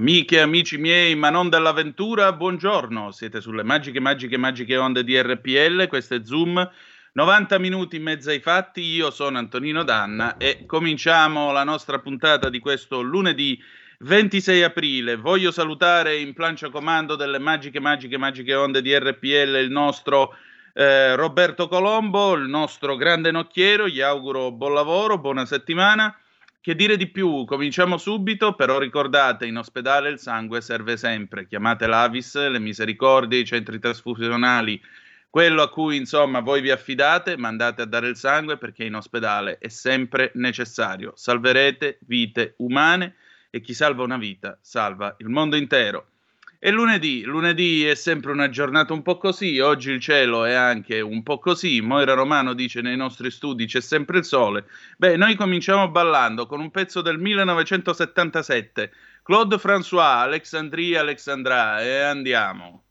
Amiche e amici miei, ma non dell'avventura, buongiorno. Siete sulle magiche, magiche, magiche onde di RPL. Questo è Zoom. 90 minuti in mezzo ai fatti. Io sono Antonino Danna e cominciamo la nostra puntata di questo lunedì 26 aprile. Voglio salutare in plancia comando delle magiche, magiche, magiche onde di RPL il nostro eh, Roberto Colombo, il nostro grande nocchiero. Gli auguro buon lavoro, buona settimana. Che dire di più? Cominciamo subito, però ricordate, in ospedale il sangue serve sempre. Chiamate l'Avis, le misericordie, i centri trasfusionali, quello a cui insomma voi vi affidate, mandate a dare il sangue perché in ospedale è sempre necessario. Salverete vite umane e chi salva una vita salva il mondo intero. E lunedì, lunedì è sempre una giornata un po' così, oggi il cielo è anche un po' così, Moira Romano dice nei nostri studi c'è sempre il sole. Beh, noi cominciamo ballando con un pezzo del 1977, Claude François, Alexandria Alexandra e andiamo.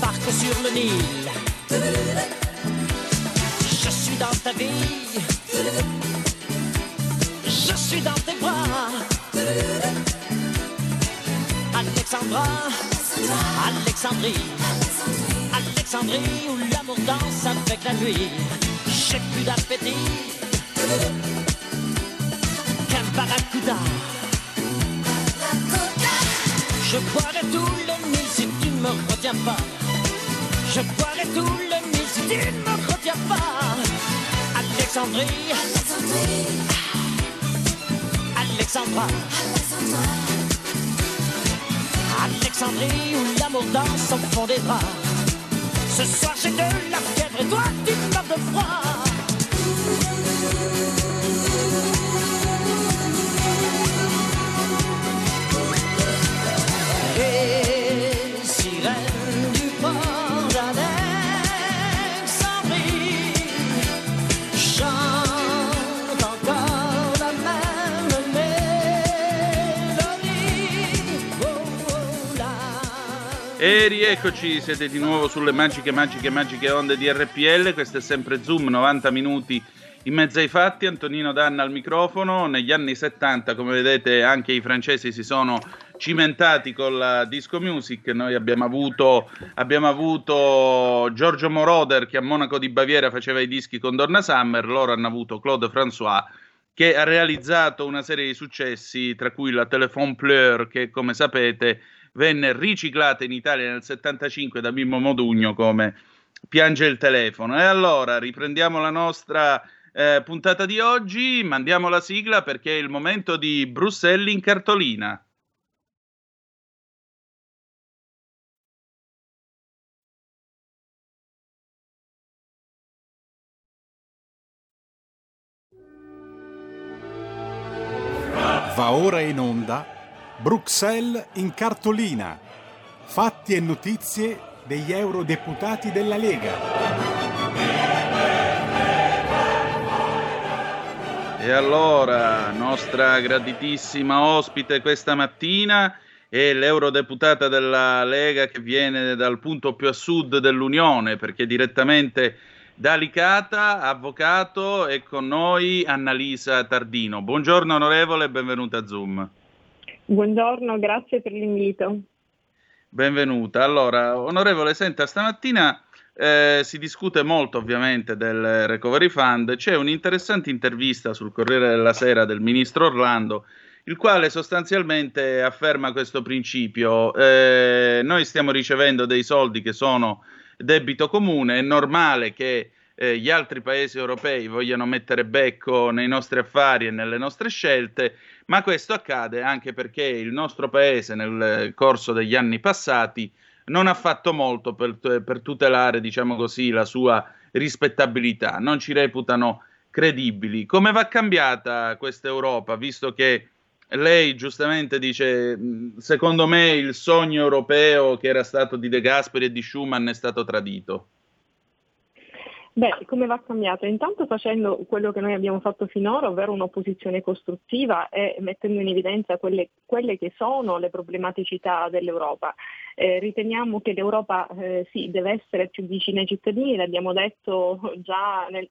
Parc sur le Nil. Je suis dans ta vie. Je suis dans tes bras. Alexandra. Alexandrie. Alexandrie où l'amour danse avec la nuit. J'ai plus d'appétit Qu'un barracuda. Je boirai tout le Nil si tu ne me retiens pas. Je boirai tout le Nil si tu ne me retiens pas. Alexandrie, Alexandra. Alexandrie où l'amour danse au fond des bras. Ce soir j'ai de la fièvre et toi tu meurs de froid. E rieccoci, siete di nuovo sulle magiche, magiche, magiche onde di RPL. Questo è sempre Zoom, 90 minuti in mezzo ai fatti. Antonino Danna al microfono. Negli anni 70, come vedete, anche i francesi si sono cimentati con la disco music. Noi abbiamo avuto, abbiamo avuto Giorgio Moroder che a Monaco di Baviera faceva i dischi con Donna Summer. Loro hanno avuto Claude François che ha realizzato una serie di successi, tra cui la Telephone Pleur, che come sapete venne riciclata in Italia nel 75 da Mimmo Modugno come Piange il telefono. E allora riprendiamo la nostra eh, puntata di oggi, mandiamo la sigla perché è il momento di Brusselli in cartolina. Va ora in onda Bruxelles in cartolina. Fatti e notizie degli eurodeputati della Lega. E E allora, nostra graditissima ospite questa mattina è l'eurodeputata della Lega che viene dal punto più a sud dell'Unione, perché direttamente da Licata, avvocato, è con noi Annalisa Tardino. Buongiorno onorevole, benvenuta a Zoom. Buongiorno, grazie per l'invito. Benvenuta. Allora, onorevole, senta, stamattina eh, si discute molto ovviamente del Recovery Fund. C'è un'interessante intervista sul Corriere della Sera del ministro Orlando, il quale sostanzialmente afferma questo principio. Eh, noi stiamo ricevendo dei soldi che sono debito comune, è normale che eh, gli altri paesi europei vogliano mettere becco nei nostri affari e nelle nostre scelte, ma questo accade anche perché il nostro paese nel corso degli anni passati non ha fatto molto per, per tutelare, diciamo così, la sua rispettabilità, non ci reputano credibili. Come va cambiata questa Europa, visto che lei giustamente dice, secondo me il sogno europeo che era stato di De Gasperi e di Schuman è stato tradito? Beh, come va cambiato? Intanto facendo quello che noi abbiamo fatto finora, ovvero un'opposizione costruttiva e mettendo in evidenza quelle, quelle che sono le problematicità dell'Europa. Eh, riteniamo che l'Europa eh, sì, deve essere più vicina ai cittadini, l'abbiamo detto già nel,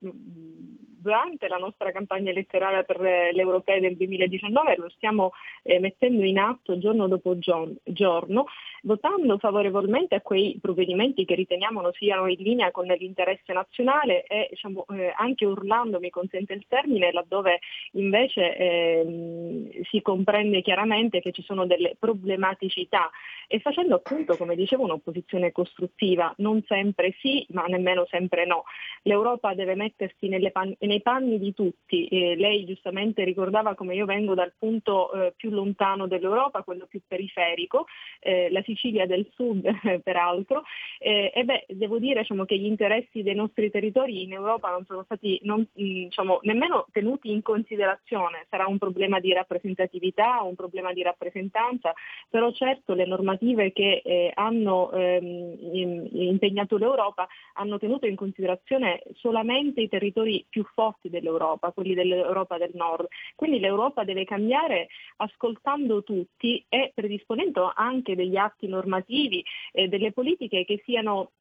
durante la nostra campagna elettorale per le europee del 2019 lo stiamo eh, mettendo in atto giorno dopo giorno, votando favorevolmente a quei provvedimenti che riteniamo siano in linea con l'interesse nazionale e diciamo, eh, anche urlando, mi consente il termine, laddove invece eh, si comprende chiaramente che ci sono delle problematicità e facendo appunto, come dicevo, un'opposizione costruttiva, non sempre sì, ma nemmeno sempre no. L'Europa deve mettersi pan- nei panni di tutti. Eh, lei giustamente ricordava come io vengo dal punto eh, più lontano dell'Europa, quello più periferico, eh, la Sicilia del Sud peraltro, e beh, devo dire diciamo, che gli interessi dei nostri territori in Europa non sono stati non, diciamo, nemmeno tenuti in considerazione. Sarà un problema di rappresentatività, un problema di rappresentanza, però certo le normative che eh, hanno ehm, impegnato l'Europa hanno tenuto in considerazione solamente i territori più forti dell'Europa, quelli dell'Europa del Nord. Quindi l'Europa deve cambiare ascoltando tutti e predisponendo anche degli atti normativi e delle politiche che siano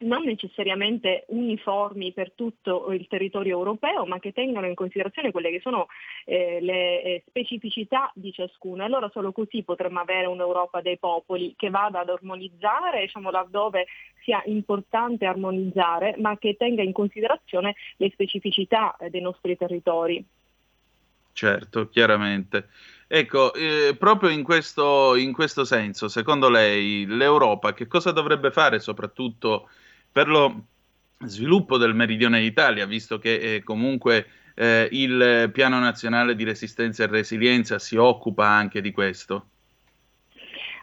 non necessariamente uniformi per tutto il territorio europeo, ma che tengano in considerazione quelle che sono eh, le eh, specificità di ciascuno. Allora solo così potremmo avere un'Europa dei popoli che vada ad armonizzare, diciamo laddove sia importante armonizzare, ma che tenga in considerazione le specificità eh, dei nostri territori. Certo, chiaramente. Ecco, eh, proprio in questo, in questo senso, secondo lei l'Europa che cosa dovrebbe fare soprattutto per lo sviluppo del meridione d'Italia, visto che eh, comunque eh, il Piano Nazionale di Resistenza e Resilienza si occupa anche di questo?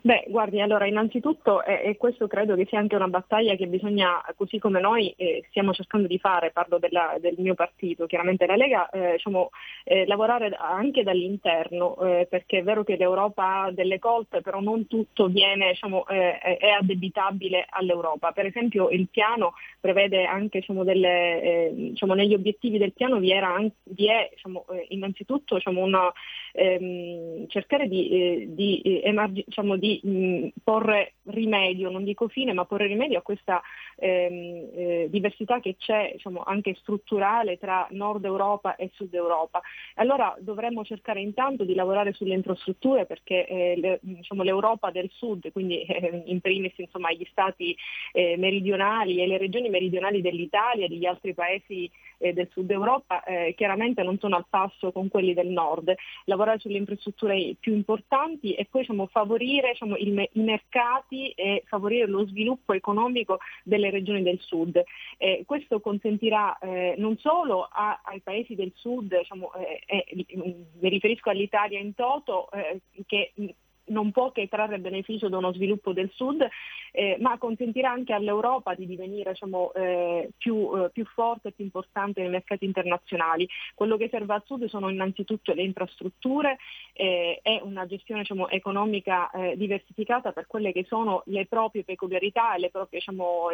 Beh, guardi, allora innanzitutto, e eh, questo credo che sia anche una battaglia che bisogna, così come noi eh, stiamo cercando di fare, parlo della, del mio partito, chiaramente la Lega, eh, diciamo, eh, lavorare anche dall'interno, eh, perché è vero che l'Europa ha delle colte, però non tutto viene, diciamo, eh, è addebitabile all'Europa. Per esempio il piano prevede anche diciamo, delle, diciamo, negli obiettivi del piano vi, era, vi è diciamo, innanzitutto diciamo, una, ehm, cercare di, di, emargi, diciamo, di mh, porre rimedio, non dico fine, ma porre rimedio a questa ehm, eh, diversità che c'è diciamo, anche strutturale tra Nord Europa e Sud Europa. Allora dovremmo cercare intanto di lavorare sulle infrastrutture perché eh, le, diciamo, l'Europa del Sud, quindi eh, in primis insomma, gli stati eh, meridionali e le regioni meridionali dell'Italia e degli altri paesi eh, del Sud Europa, eh, chiaramente non sono al passo con quelli del Nord. Lavorare sulle infrastrutture più importanti e poi diciamo, favorire diciamo, il, i mercati e favorire lo sviluppo economico delle regioni del Sud. Eh, questo consentirà eh, non solo a, ai paesi del Sud, diciamo, eh, mi riferisco all'Italia in toto, eh, che non può che trarre beneficio da uno sviluppo del Sud, eh, ma consentirà anche all'Europa di divenire diciamo, eh, più, eh, più, forte e più importante nei mercati internazionali. Quello che serve al Sud sono innanzitutto le infrastrutture eh, e una gestione diciamo, economica eh, diversificata per quelle che sono le proprie peculiarità e proprie, diciamo,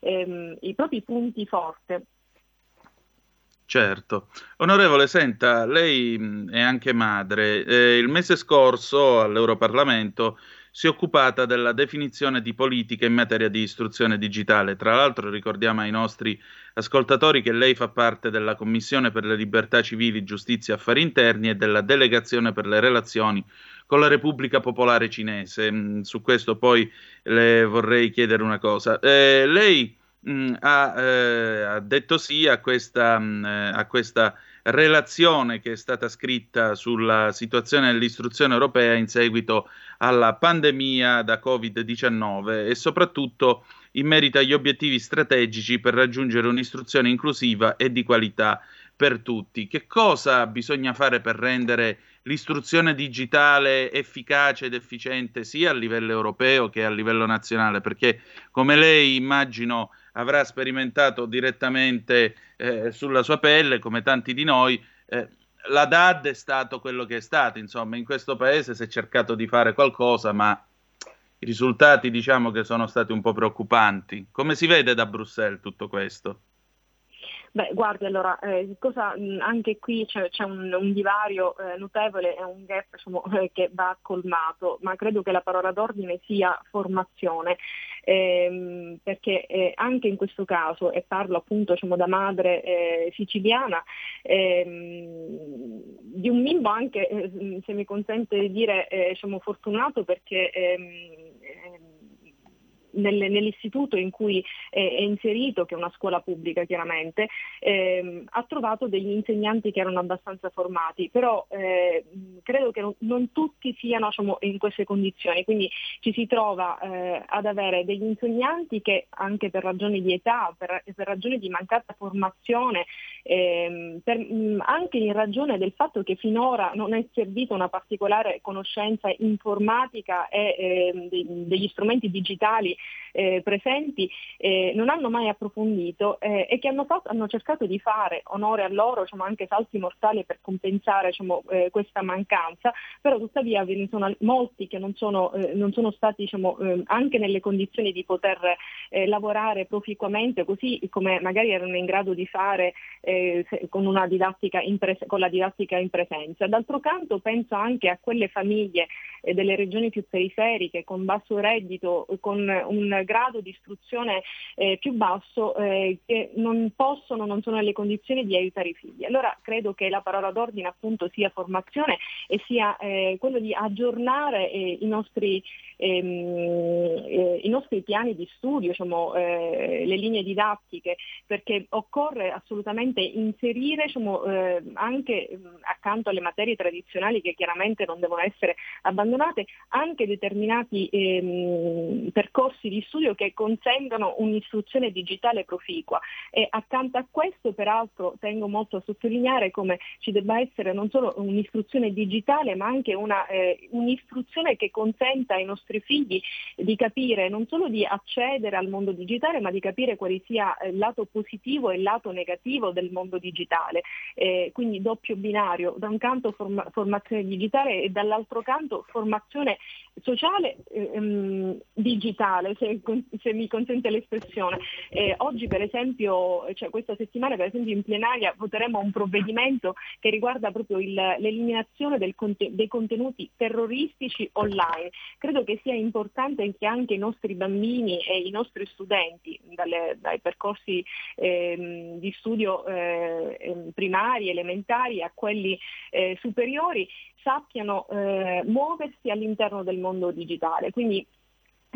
ehm, i propri punti forti. Certo. Onorevole, senta, lei è anche madre. Eh, il mese scorso all'Europarlamento si è occupata della definizione di politica in materia di istruzione digitale. Tra l'altro ricordiamo ai nostri ascoltatori che lei fa parte della Commissione per le libertà civili, giustizia e affari interni e della delegazione per le relazioni con la Repubblica Popolare Cinese. Su questo poi le vorrei chiedere una cosa. Eh, lei mh, mm, ha, eh, ha, detto sì a questa, mh, mm, eh, a questa, relazione che è stata scritta sulla situazione dell'istruzione europea in seguito alla pandemia da Covid-19 e soprattutto in merito agli obiettivi strategici per raggiungere un'istruzione inclusiva e di qualità per tutti. Che cosa bisogna fare per rendere l'istruzione digitale efficace ed efficiente sia a livello europeo che a livello nazionale? Perché come lei immagino avrà sperimentato direttamente eh, sulla sua pelle, come tanti di noi, eh, la DAD è stato quello che è stato, insomma, in questo paese si è cercato di fare qualcosa, ma i risultati diciamo che sono stati un po' preoccupanti. Come si vede da Bruxelles tutto questo? Beh, guardi, allora, eh, cosa, anche qui c'è, c'è un, un, divario eh, notevole e un gap diciamo, eh, che va colmato, ma credo che la parola d'ordine sia formazione, ehm, perché eh, anche in questo caso, e parlo appunto diciamo, da madre eh, siciliana, ehm, di un bimbo anche, eh, se mi consente di dire, diciamo, fortunato perché ehm, nel, nell'istituto in cui è, è, inserito, che è una scuola pubblica chiaramente, ehm, ha trovato degli insegnanti che erano abbastanza formati, però eh, credo che non, non tutti siano diciamo, in queste condizioni, quindi ci si trova eh, ad avere degli insegnanti che anche per ragioni di età, per, per ragioni di mancata formazione, ehm, per, mh, anche in ragione del fatto che finora non è servita una particolare conoscenza informatica e eh, degli strumenti digitali eh, presenti eh, non hanno mai approfondito eh, e che hanno, fatto, hanno, cercato di fare onore a loro, diciamo, anche salti mortali per compensare diciamo, eh, questa mancanza, però tuttavia ve ne sono molti che non sono, eh, non sono stati diciamo, eh, anche nelle condizioni di poter lavorare proficuamente così come magari erano in grado di fare con, una didattica in pres- con la didattica in presenza. D'altro canto penso anche a quelle famiglie delle regioni più periferiche con basso reddito, con un grado di istruzione eh, più basso eh, che non possono, non sono nelle condizioni di aiutare i figli. Allora credo che la parola d'ordine appunto sia formazione e sia eh, quello di aggiornare eh, i nostri ehm, eh, i nostri piani di studio, diciamo, eh, le linee didattiche, perché occorre assolutamente inserire diciamo, anche accanto alle materie tradizionali che chiaramente non devono essere abbandonate, anche determinati ehm, percorsi di studio che consentono un'istruzione digitale proficua. E accanto a questo, peraltro, tengo molto a sottolineare come ci debba essere non solo un'istruzione digitale, ma anche una, eh, un'istruzione che consenta ai nostri figli di capire non solo di accedere al mondo digitale, ma di capire quale sia il lato positivo e il lato negativo del mondo digitale. Eh, quindi doppio binario, da un canto forma- formazione digitale e dall'altro canto formazione sociale ehm, digitale, se, se, mi consente l'espressione. Eh, oggi per esempio, cioè questa settimana per esempio in plenaria voteremo un provvedimento che riguarda proprio il, l'eliminazione del, dei contenuti terroristici online. Credo che che sia importante che anche i nostri bambini e i nostri studenti dalle, dai percorsi eh, di studio eh, ehm, primari, elementari a quelli eh, superiori sappiano eh, muoversi all'interno del mondo digitale. Quindi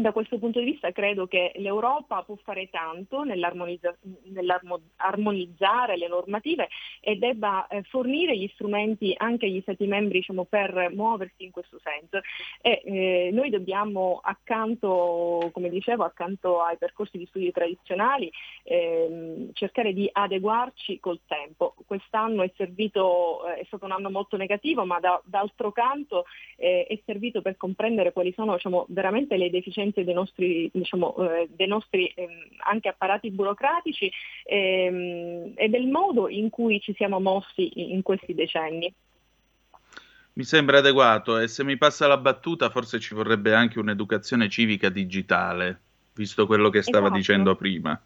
da questo punto di vista credo che l'Europa può fare tanto nell'armonizzare le normative e debba eh, fornire gli strumenti anche agli Stati membri diciamo, per muoversi in questo senso. E, eh, noi dobbiamo accanto, come dicevo, accanto ai percorsi di studi tradizionali ehm, cercare di adeguarci col tempo. Quest'anno è, servito, eh, è stato un anno molto negativo, ma da, d'altro canto eh, è servito per comprendere quali sono diciamo, veramente le deficienze efficienze dei nostri, diciamo, eh, dei nostri ehm, anche apparati burocratici ehm, e del modo in cui ci siamo mossi in questi decenni. Mi sembra adeguato e se mi passa la battuta forse ci vorrebbe anche un'educazione civica digitale, visto quello che stava esatto. dicendo prima.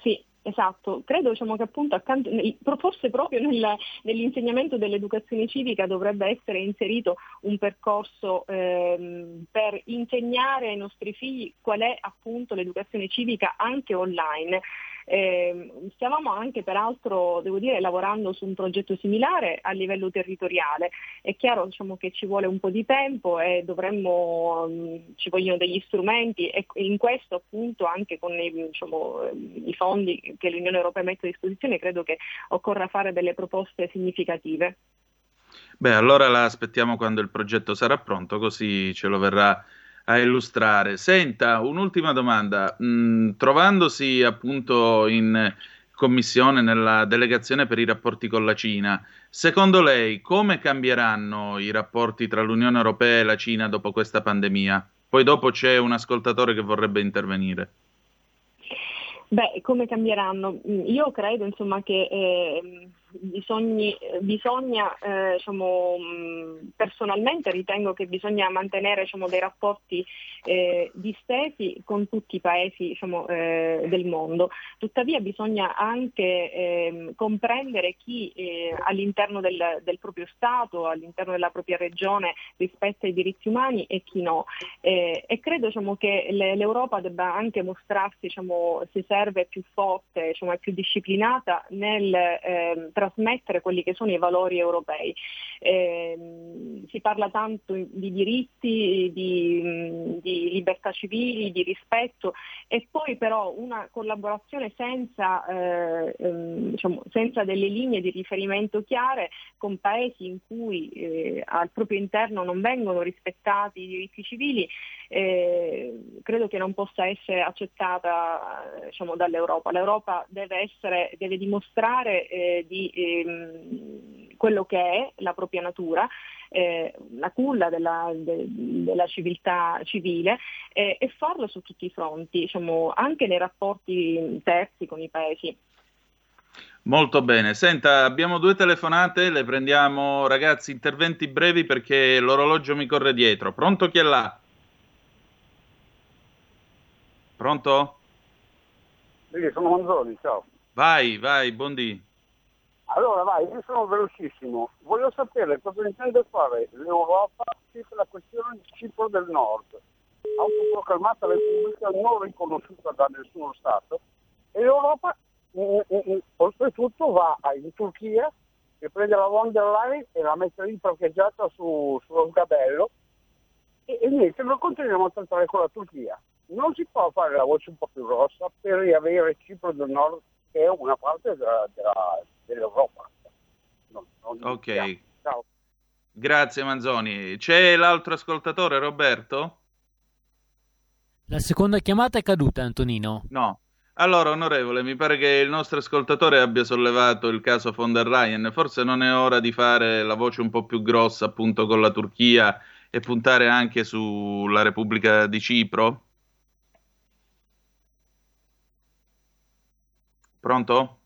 Sì, Esatto, credo diciamo, che appunto accanto, forse proprio nel, nell'insegnamento dell'educazione civica dovrebbe essere inserito un percorso ehm, per insegnare ai nostri figli qual è appunto l'educazione civica anche online. Eh, stavamo anche peraltro, devo dire, lavorando su un progetto similare a livello territoriale. È chiaro diciamo, che ci vuole un po' di tempo e dovremmo, mm, ci vogliono degli strumenti e in questo appunto anche con i, diciamo, i fondi che l'Unione Europea mette a disposizione credo che occorra fare delle proposte significative. Beh, allora la aspettiamo quando il progetto sarà pronto, così ce lo verrà a illustrare. Senta, un'ultima domanda. Mm, trovandosi appunto in commissione nella delegazione per i rapporti con la Cina, secondo lei come cambieranno i rapporti tra l'Unione Europea e la Cina dopo questa pandemia? Poi dopo c'è un ascoltatore che vorrebbe intervenire. Beh, come cambieranno? Mm, io credo insomma, che eh, bisogni, bisogna, eh, diciamo, personalmente ritengo che bisogna mantenere diciamo, dei rapporti eh, distesi con tutti i paesi diciamo, eh, del mondo, tuttavia bisogna anche ehm, comprendere chi eh, all'interno del, del, proprio Stato, all'interno della propria regione rispetta i diritti umani e chi no. Eh, e credo diciamo, che le, l'Europa debba anche mostrarsi, diciamo, se serve, più forte, diciamo, più disciplinata nel ehm, trasmettere quelli che sono i valori europei. Eh, si parla tanto di diritti, di, di, libertà civili, di rispetto e poi però una collaborazione senza, eh, ehm, diciamo, senza delle linee di riferimento chiare con paesi in cui eh, al proprio interno non vengono rispettati i diritti civili, eh, credo che non possa essere accettata diciamo, dall'Europa. L'Europa deve, essere, deve dimostrare eh, di ehm, quello che è la propria natura, eh, la culla della, de, della civiltà civile eh, e farlo su tutti i fronti, diciamo, anche nei rapporti terzi con i paesi. Molto bene, senta, abbiamo due telefonate, le prendiamo ragazzi, interventi brevi perché l'orologio mi corre dietro. Pronto chi è là? Pronto? Sì, sono Manzoni, ciao. Vai, vai, buondì. Allora vai, io sono velocissimo. Voglio sapere cosa intende fare l'Europa per la questione di Cipro del Nord, autoproclamata Repubblica non riconosciuta da nessuno Stato, e l'Europa eh, eh, eh oltretutto va in Turchia e prende la von der Leyen e la mette lì parcheggiata su, sullo sgabello e, e niente, noi continuiamo a trattare con la Turchia. Non si può fare la voce un po' più grossa per riavere Cipro del Nord che è una parte della, della dell'Europa. Non, non ok. Ciao. Grazie Manzoni. C'è l'altro ascoltatore, Roberto? La seconda chiamata è caduta, Antonino. No. Allora, onorevole, mi pare che il nostro ascoltatore abbia sollevato il caso von der Leyen. Forse non è ora di fare la voce un po' più grossa, appunto, con la Turchia e puntare anche sulla Repubblica di Cipro? Pronto?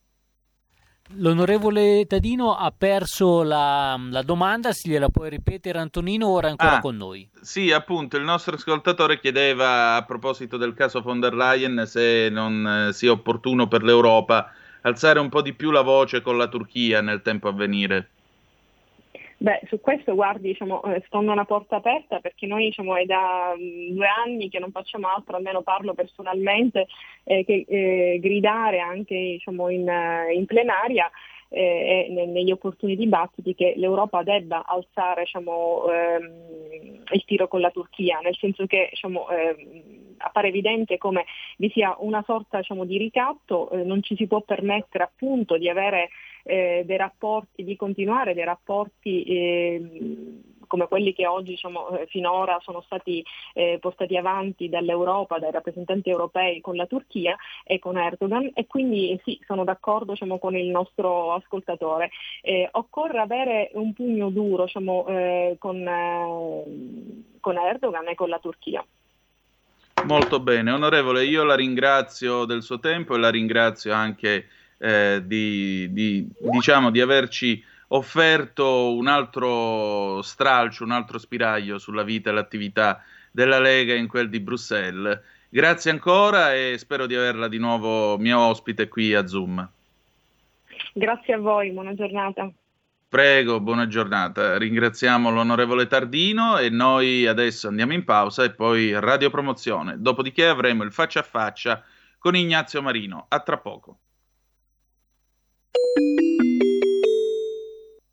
L'onorevole Tadino ha perso la, la, domanda, se gliela puoi ripetere Antonino, ora è ancora ah, con noi. Sì, appunto, il nostro ascoltatore chiedeva a proposito del caso von der Leyen se non eh, sia opportuno per l'Europa alzare un po' di più la voce con la Turchia nel tempo a venire. Beh, su questo guardi, diciamo, eh, sfondo una porta aperta perché noi diciamo, è da um, due anni che non facciamo altro, almeno parlo personalmente, eh, che eh, gridare anche diciamo, in, eh, in, plenaria eh, e negli opportuni dibattiti che l'Europa debba alzare diciamo, ehm, il tiro con la Turchia, nel senso che diciamo, ehm, appare evidente come vi sia una sorta diciamo, di ricatto, eh, non ci si può permettere appunto di avere eh, dei rapporti, di continuare dei rapporti eh, come quelli che oggi diciamo, eh, finora sono stati eh, portati avanti dall'Europa, dai rappresentanti europei con la Turchia e con Erdogan e quindi sì, sono d'accordo diciamo, con il nostro ascoltatore. Eh, occorre avere un pugno duro diciamo, eh, con, eh, con Erdogan e con la Turchia. Molto bene, onorevole, io la ringrazio del suo tempo e la ringrazio anche eh, di, di, diciamo, di averci offerto un altro stralcio, un altro spiraglio sulla vita e l'attività della Lega in quel di Bruxelles Grazie ancora e spero di averla di nuovo mia ospite qui a Zoom. Grazie a voi, buona giornata. Prego, buona giornata. Ringraziamo l'onorevole Tardino e noi adesso andiamo in pausa e poi radiopromozione. Dopodiché avremo il faccia a faccia con Ignazio Marino. A tra poco.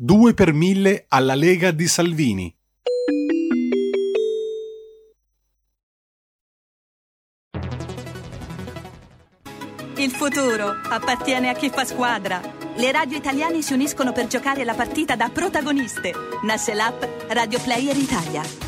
2 per 1000 alla Lega di Salvini. Il futuro appartiene a chi fa squadra. Le radio italiane si uniscono per giocare la partita da protagoniste. Nasce l'app Radio Player Italia.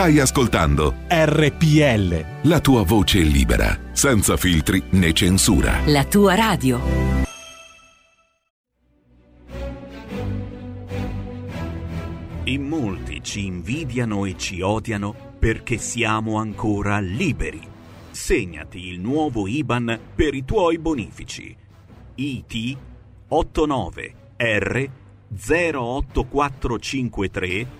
Stai ascoltando RPL. la tua voce libera, senza filtri né censura. La tua radio. In molti ci invidiano e ci odiano perché siamo ancora liberi. Segnati il nuovo IBAN per i tuoi bonifici. IT 89 R 08453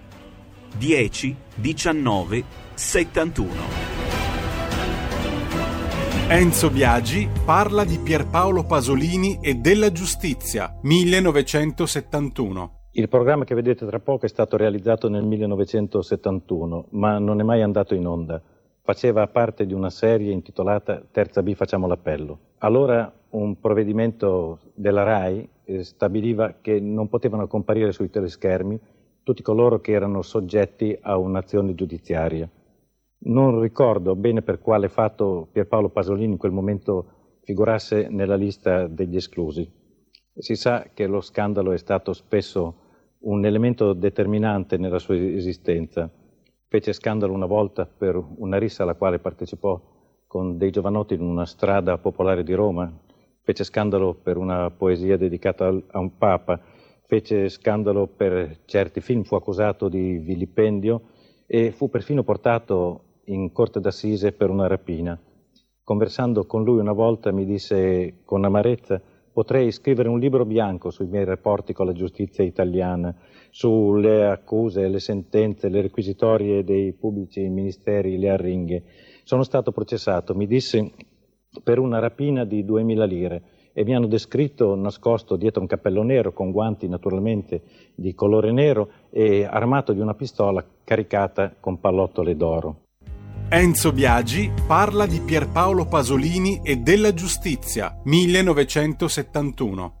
10 19 71. Enzo Biagi parla di Pierpaolo Pasolini e della giustizia, 1971. Il programma che vedete tra poco è stato realizzato nel 1971, ma non è mai andato in onda. Faceva parte di una serie intitolata Terza B facciamo l'appello. Allora un provvedimento della RAI eh, stabiliva che non potevano comparire sui teleschermi tutti coloro che erano soggetti a un'azione giudiziaria. Non ricordo bene per quale fatto Pierpaolo Pasolini in quel momento figurasse nella lista degli esclusi. Si sa che lo scandalo è stato spesso un elemento determinante nella sua esistenza. Fece scandalo una volta per una rissa alla quale partecipò con dei giovanotti in una strada popolare di Roma, fece scandalo per una poesia dedicata a un papa, fece scandalo per certi film, fu accusato di vilipendio e fu perfino portato in corte d'assise per una rapina. Conversando con lui una volta mi disse con amarezza potrei scrivere un libro bianco sui miei rapporti con la giustizia italiana, sulle accuse, le sentenze, le requisitorie dei pubblici ministeri, le arringhe. Sono stato processato, mi disse, per una rapina di 2000 lire e mi hanno descritto nascosto dietro un cappello nero, con guanti naturalmente di colore nero e armato di una pistola caricata con pallottole d'oro. Enzo Biagi parla di Pierpaolo Pasolini e della giustizia, 1971.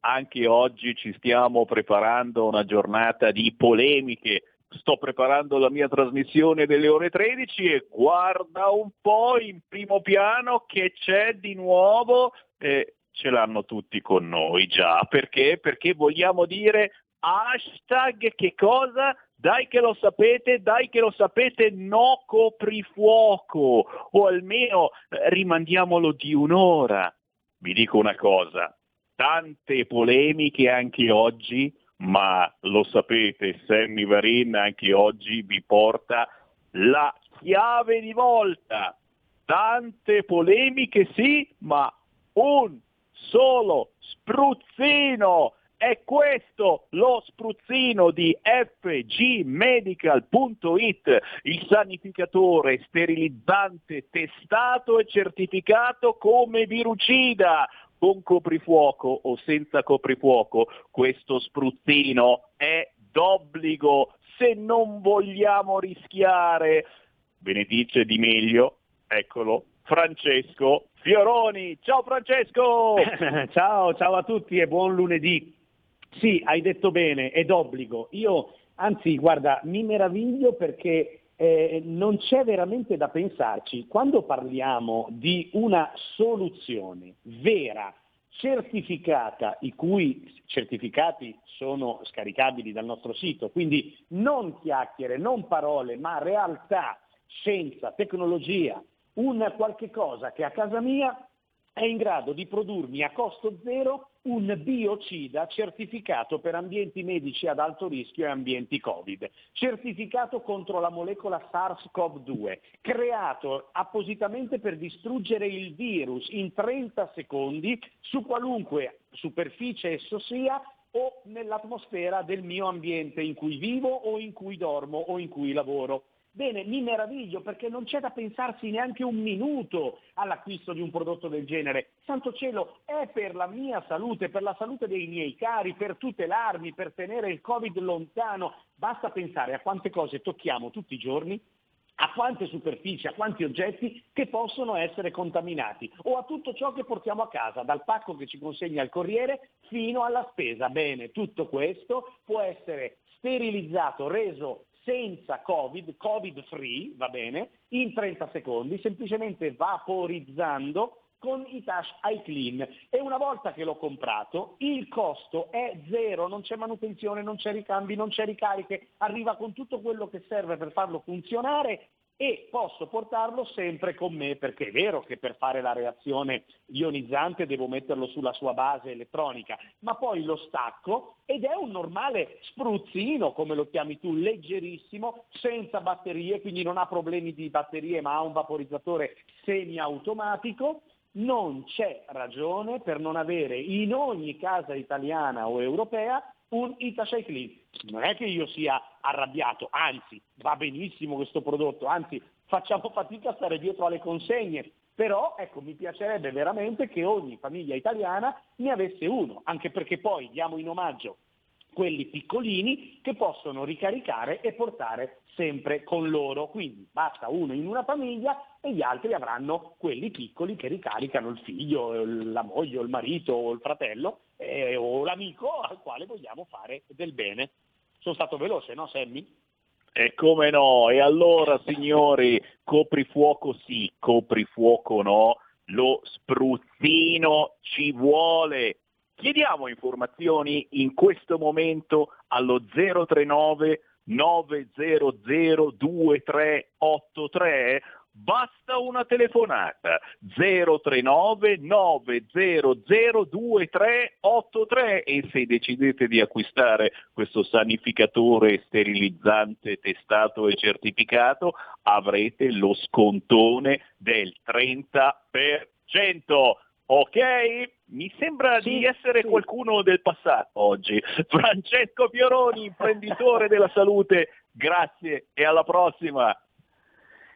anche oggi ci stiamo preparando una giornata di polemiche. Sto preparando la mia trasmissione delle ore 13 e guarda un po' in primo piano che c'è di nuovo. Eh, ce l'hanno tutti con noi già. Perché? Perché vogliamo dire hashtag che cosa? Dai che lo sapete, dai che lo sapete, no coprifuoco, o almeno eh, rimandiamolo di un'ora. Vi dico una cosa, tante polemiche anche oggi, ma lo sapete, Sammy Varin anche oggi vi porta la chiave di volta. Tante polemiche sì, ma un solo spruzzino. È questo lo spruzzino di fgmedical.it, il sanificatore sterilizzante testato e certificato come virucida con coprifuoco o senza coprifuoco, questo spruzzino è d'obbligo se non vogliamo rischiare. Ve ne dice di meglio, eccolo, Francesco Fioroni. Ciao Francesco! ciao, ciao a tutti e buon lunedì. Sì, hai detto bene, è d'obbligo. Io, anzi, guarda, mi meraviglio perché eh, non c'è veramente da pensarci. Quando parliamo di una soluzione vera, certificata, i cui certificati sono scaricabili dal nostro sito, quindi non chiacchiere, non parole, ma realtà, scienza, tecnologia, un qualche cosa che a casa mia è in grado di produrmi a costo zero un biocida certificato per ambienti medici ad alto rischio e ambienti Covid, certificato contro la molecola SARS-CoV-2, creato appositamente per distruggere il virus in 30 secondi su qualunque superficie esso sia o nell'atmosfera del mio ambiente in cui vivo o in cui dormo o in cui lavoro. Bene, mi meraviglio perché non c'è da pensarsi neanche un minuto all'acquisto di un prodotto del genere. Santo cielo, è per la mia salute, per la salute dei miei cari, per tutelarmi, per tenere il Covid lontano. Basta pensare a quante cose tocchiamo tutti i giorni a quante superfici, a quanti oggetti che possono essere contaminati o a tutto ciò che portiamo a casa, dal pacco che ci consegna il corriere fino alla spesa. Bene, tutto questo può essere sterilizzato, reso senza Covid, Covid free, va bene, in 30 secondi, semplicemente vaporizzando con i Touch iClean. E una volta che l'ho comprato il costo è zero, non c'è manutenzione, non c'è ricambi, non c'è ricariche, arriva con tutto quello che serve per farlo funzionare e posso portarlo sempre con me perché è vero che per fare la reazione ionizzante devo metterlo sulla sua base elettronica, ma poi lo stacco ed è un normale spruzzino, come lo chiami tu, leggerissimo, senza batterie, quindi non ha problemi di batterie ma ha un vaporizzatore semiautomatico. Non c'è ragione per non avere in ogni casa italiana o europea un Italy Clean. Non è che io sia arrabbiato, anzi va benissimo questo prodotto, anzi facciamo fatica a stare dietro alle consegne, però ecco, mi piacerebbe veramente che ogni famiglia italiana ne avesse uno, anche perché poi diamo in omaggio quelli piccolini che possono ricaricare e portare sempre con loro. Quindi basta uno in una famiglia e gli altri avranno quelli piccoli che ricaricano il figlio, la moglie, il marito o il fratello eh, o l'amico al quale vogliamo fare del bene. Sono stato veloce, no Sammy? E come no? E allora signori, coprifuoco sì, coprifuoco no, lo spruzzino ci vuole. Chiediamo informazioni in questo momento allo 039 900 2383 basta una telefonata 039 900 2383 e se decidete di acquistare questo sanificatore sterilizzante testato e certificato avrete lo scontone del 30%. Ok? Mi sembra Sì, di essere sì. qualcuno del passato oggi. Francesco Fioroni, imprenditore della salute, grazie e alla prossima.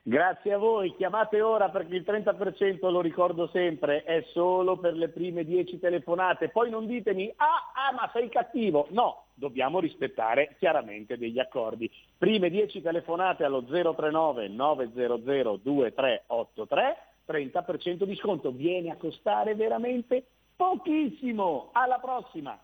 Grazie a voi, chiamate ora perché il 30% lo ricordo sempre, è solo per le prime 10 telefonate. Poi non ditemi, ah, ah, ma sei cattivo. No, dobbiamo rispettare chiaramente degli accordi. Prime 10 telefonate allo 039 900 2383, 30% di sconto. Viene a costare veramente pochissimo. Alla prossima!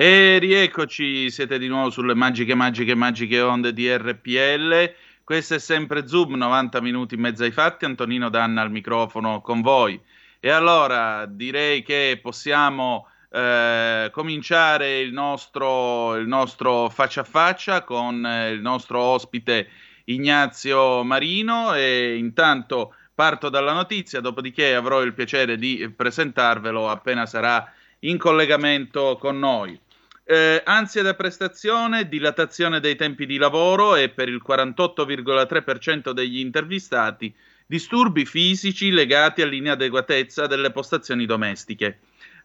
E rieccoci, siete di nuovo sulle magiche, magiche, magiche onde di RPL. Questo è sempre Zoom, 90 minuti in mezzo ai fatti. Antonino Danna al microfono con voi. E allora direi che possiamo eh, cominciare il nostro, il nostro faccia a faccia con eh, il nostro ospite Ignazio Marino. E intanto parto dalla notizia, dopodiché avrò il piacere di presentarvelo appena sarà in collegamento con noi. Eh, ansia da prestazione, dilatazione dei tempi di lavoro e per il 48,3% degli intervistati disturbi fisici legati all'inadeguatezza delle postazioni domestiche,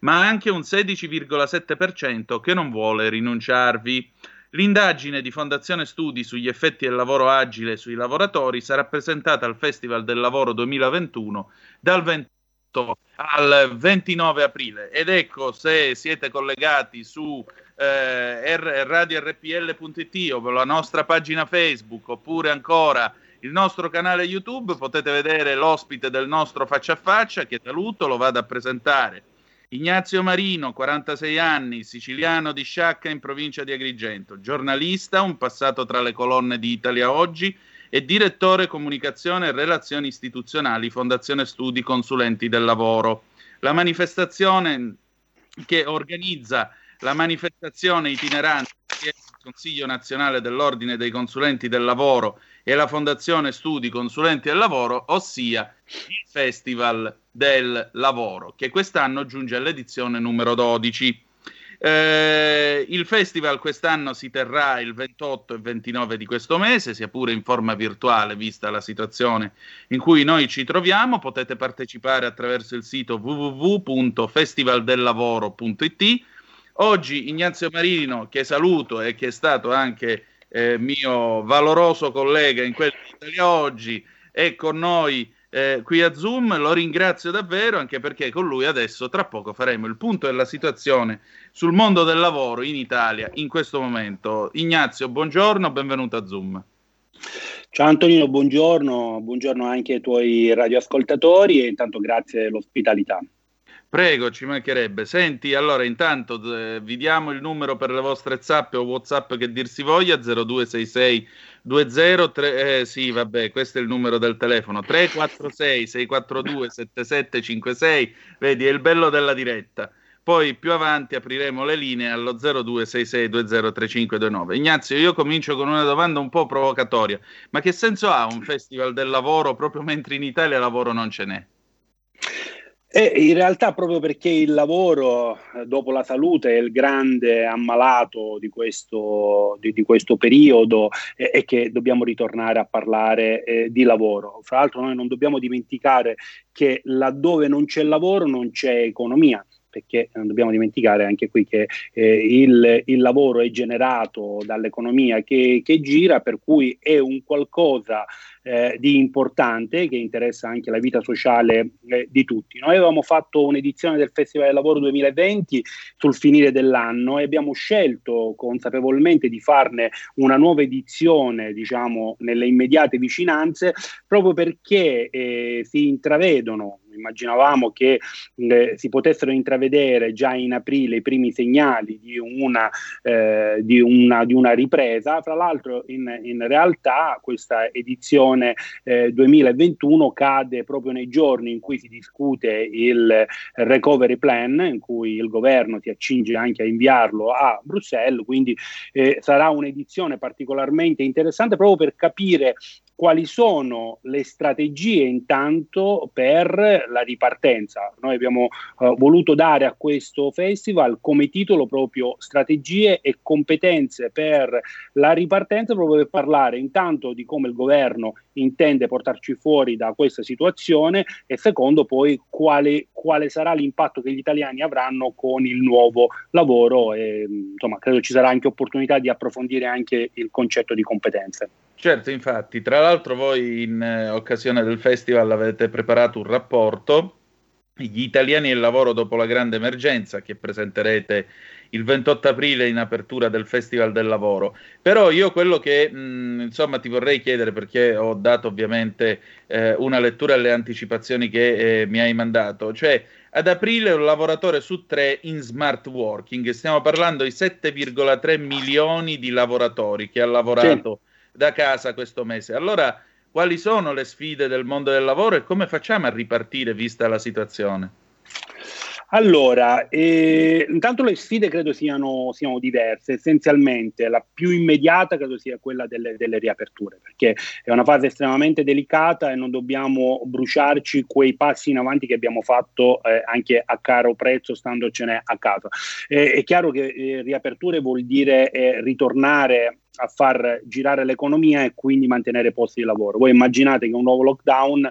ma anche un 16,7% che non vuole rinunciarvi. L'indagine di Fondazione Studi sugli effetti del lavoro agile sui lavoratori sarà presentata al Festival del Lavoro 2021 dal 28 al 29 aprile ed ecco se siete collegati su eh, radiorpl.it o la nostra pagina Facebook oppure ancora il nostro canale YouTube potete vedere l'ospite del nostro faccia a faccia che saluto, lo vado a presentare. Ignazio Marino, 46 anni, siciliano di Sciacca in provincia di Agrigento, giornalista, un passato tra le colonne di Italia Oggi e direttore comunicazione e relazioni istituzionali Fondazione Studi Consulenti del Lavoro. La manifestazione che organizza la manifestazione itinerante il Consiglio nazionale dell'Ordine dei Consulenti del Lavoro e la Fondazione Studi Consulenti del Lavoro, ossia il Festival del Lavoro, che quest'anno giunge all'edizione numero 12. Eh, il festival quest'anno si terrà il 28 e 29 di questo mese, sia pure in forma virtuale, vista la situazione in cui noi ci troviamo. Potete partecipare attraverso il sito www.festivaldellavoro.it. Oggi Ignazio Marino, che saluto e che è stato anche eh, mio valoroso collega in quello di Italia Oggi, è con noi eh, qui a Zoom. Lo ringrazio davvero anche perché con lui adesso tra poco faremo il punto della situazione sul mondo del lavoro in Italia in questo momento. Ignazio, buongiorno, benvenuto a Zoom. Ciao Antonino, buongiorno, buongiorno anche ai tuoi radioascoltatori e intanto grazie dell'ospitalità. Prego, ci mancherebbe. Senti, allora intanto eh, vi diamo il numero per le vostre zappe o WhatsApp che dir si voglia 0266 203 eh, sì, vabbè, questo è il numero del telefono 346 642 7756. Vedi, è il bello della diretta. Poi più avanti apriremo le linee allo 0266203529. Ignazio, io comincio con una domanda un po' provocatoria. Ma che senso ha un festival del lavoro proprio mentre in Italia lavoro non ce n'è? E in realtà proprio perché il lavoro eh, dopo la salute è il grande ammalato di questo, di, di questo periodo eh, e che dobbiamo ritornare a parlare eh, di lavoro. Fra l'altro noi non dobbiamo dimenticare che laddove non c'è lavoro non c'è economia perché non dobbiamo dimenticare anche qui che eh, il, il, lavoro è generato dall'economia che, che, gira, per cui è un qualcosa eh, di importante che interessa anche la vita sociale eh, di tutti. Noi avevamo fatto un'edizione del Festival del Lavoro 2020 sul finire dell'anno e abbiamo scelto consapevolmente di farne una nuova edizione, diciamo, nelle immediate vicinanze, proprio perché eh, si intravedono immaginavamo che eh, si potessero intravedere già in aprile i primi segnali di una, eh, di una, di una ripresa. Fra l'altro, in, in realtà, questa edizione eh, 2021 cade proprio nei giorni in cui si discute il recovery plan, in cui il governo si accinge anche a inviarlo a Bruxelles. Quindi eh, sarà un'edizione particolarmente interessante proprio per capire quali sono le strategie intanto per la ripartenza. Noi abbiamo uh, voluto dare a questo festival come titolo proprio strategie e competenze per la ripartenza, proprio per parlare intanto di come il governo intende portarci fuori da questa situazione e secondo poi quale, quale sarà l'impatto che gli italiani avranno con il nuovo lavoro e insomma credo ci sarà anche opportunità di approfondire anche il concetto di competenze. Certo, infatti, tra l'altro voi in eh, occasione del festival avete preparato un rapporto, gli italiani e il lavoro dopo la grande emergenza, che presenterete il 28 aprile in apertura del Festival del Lavoro. Però io quello che mh, insomma ti vorrei chiedere, perché ho dato ovviamente eh, una lettura alle anticipazioni che eh, mi hai mandato, cioè ad aprile un lavoratore su tre in smart working, stiamo parlando di 7,3 milioni di lavoratori che ha lavorato sì. Da casa questo mese. Allora, quali sono le sfide del mondo del lavoro e come facciamo a ripartire vista la situazione? Allora, eh, intanto le sfide credo siano, siano, diverse, essenzialmente la più immediata credo sia quella delle, delle, riaperture, perché è una fase estremamente delicata e non dobbiamo bruciarci quei passi in avanti che abbiamo fatto eh, anche a caro prezzo standocene a casa. Eh, è chiaro che eh, riaperture vuol dire eh, ritornare a far girare l'economia e quindi mantenere posti di lavoro. Voi immaginate che un nuovo lockdown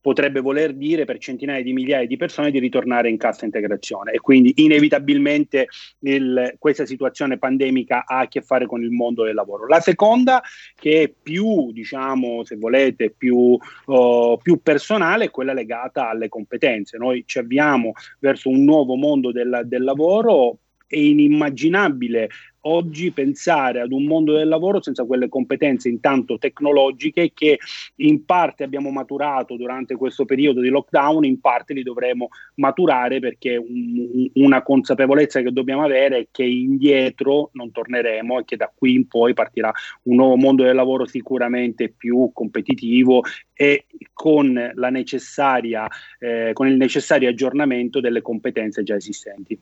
potrebbe voler dire per centinaia di migliaia di persone di ritornare in cassa integrazione e quindi inevitabilmente il, questa situazione pandemica ha a che fare con il mondo del lavoro. La seconda, che è più, diciamo, se volete, più, uh, più personale, è quella legata alle competenze. Noi ci avviamo verso un nuovo mondo del, del lavoro è inimmaginabile oggi pensare ad un mondo del lavoro senza quelle competenze intanto tecnologiche che in parte abbiamo maturato durante questo periodo di lockdown, in parte li dovremo maturare perché un, una consapevolezza che dobbiamo avere è che indietro non torneremo e che da qui in poi partirà un nuovo mondo del lavoro sicuramente più competitivo e con, eh, con il necessario aggiornamento delle competenze già esistenti.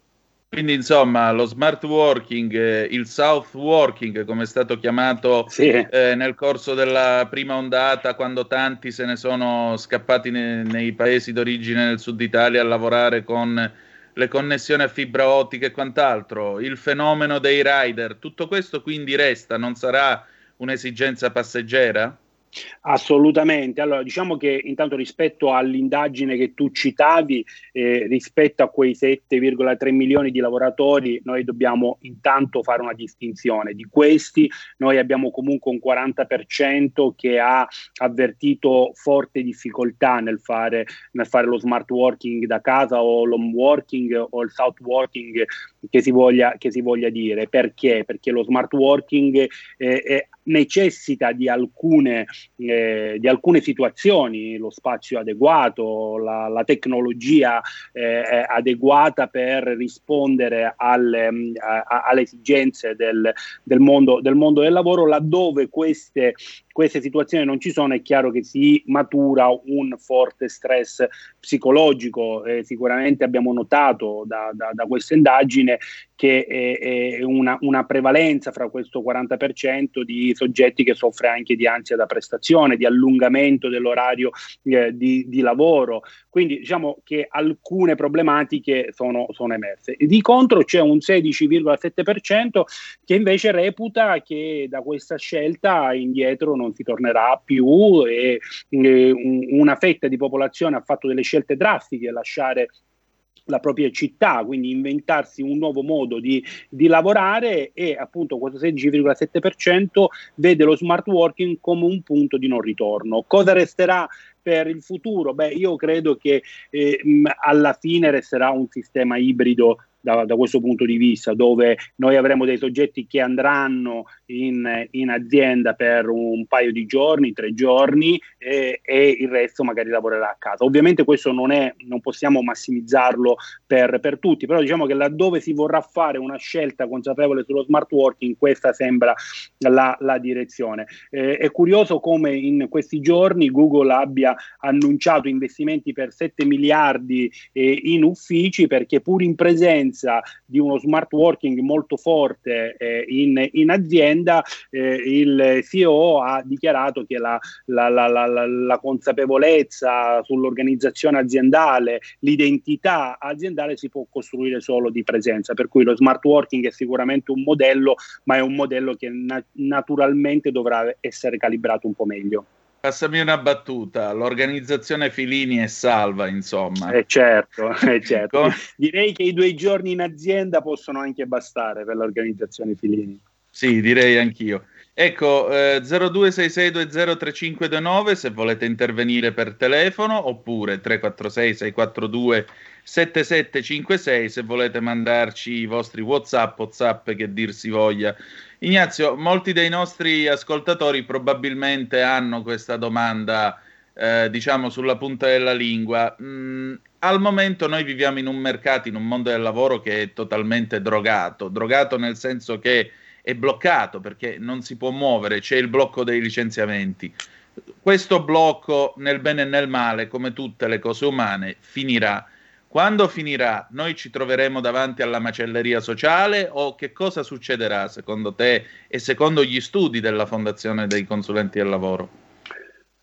Quindi insomma lo smart working, eh, il south working come è stato chiamato sì. eh, nel corso della prima ondata quando tanti se ne sono scappati ne- nei paesi d'origine nel sud Italia a lavorare con le connessioni a fibra ottica e quant'altro, il fenomeno dei rider, tutto questo quindi resta, non sarà un'esigenza passeggera? Assolutamente. Allora, diciamo che intanto rispetto all'indagine che tu citavi, eh, rispetto a quei 7,3 milioni di lavoratori, noi dobbiamo intanto fare una distinzione. Di questi noi abbiamo comunque un 40% che ha avvertito forte difficoltà nel fare, nel fare lo smart working da casa o l'home working o il south working che si voglia, che si voglia dire. Perché? Perché lo smart working eh, è necessita di alcune, eh, di alcune, situazioni, lo spazio adeguato, la, la tecnologia eh, adeguata per rispondere alle, a, alle esigenze del, del, mondo, del, mondo, del lavoro, laddove queste, queste situazioni non ci sono è chiaro che si matura un forte stress psicologico. Eh, sicuramente abbiamo notato da, da, da questa indagine che è, è una, una, prevalenza fra questo 40% di soggetti che soffre anche di ansia da prestazione, di allungamento dell'orario eh, di, di, lavoro. Quindi diciamo che alcune problematiche sono, sono emerse. Di contro c'è un 16,7% che invece reputa che da questa scelta indietro non si tornerà più e, e una fetta di popolazione ha fatto delle scelte drastiche, lasciare la propria città, quindi inventarsi un nuovo modo di, di lavorare e appunto questo 16,7% vede lo smart working come un punto di non ritorno. Cosa resterà per il futuro? Beh, io credo che eh, alla fine resterà un sistema ibrido da, da, questo punto di vista, dove noi avremo dei soggetti che andranno in, in azienda per un paio di giorni, tre giorni e, e, il resto magari lavorerà a casa. Ovviamente questo non è, non possiamo massimizzarlo per, per tutti, però diciamo che laddove si vorrà fare una scelta consapevole sullo smart working, questa sembra la, la direzione. Eh, è curioso come in questi giorni Google abbia annunciato investimenti per 7 miliardi eh, in uffici perché pur in presenza presenza di uno smart working molto forte eh, in, in, azienda, eh, il CEO ha dichiarato che la, la, la, la, consapevolezza sull'organizzazione aziendale, l'identità aziendale si può costruire solo di presenza, per cui lo smart working è sicuramente un modello, ma è un modello che na- naturalmente dovrà essere calibrato un po' meglio. Passami una battuta, l'organizzazione Filini è salva, insomma. Eh certo, eh certo. Con... Direi che i due giorni in azienda possono anche bastare per l'organizzazione Filini. Sì, direi anch'io. Ecco, eh, 0266203529 se volete intervenire per telefono, oppure 346-642-7756 se volete mandarci i vostri WhatsApp, WhatsApp che dir si voglia Ignazio, molti dei nostri ascoltatori probabilmente hanno questa domanda, eh, diciamo, sulla punta della lingua. Mm, al momento noi viviamo in un mercato, in un mondo del lavoro che è totalmente drogato, drogato nel senso che è bloccato perché non si può muovere, c'è il blocco dei licenziamenti. Questo blocco, nel bene e nel male, come tutte le cose umane, finirà quando finirà? Noi ci troveremo davanti alla macelleria sociale o che cosa succederà secondo te e secondo gli studi della Fondazione dei consulenti del lavoro?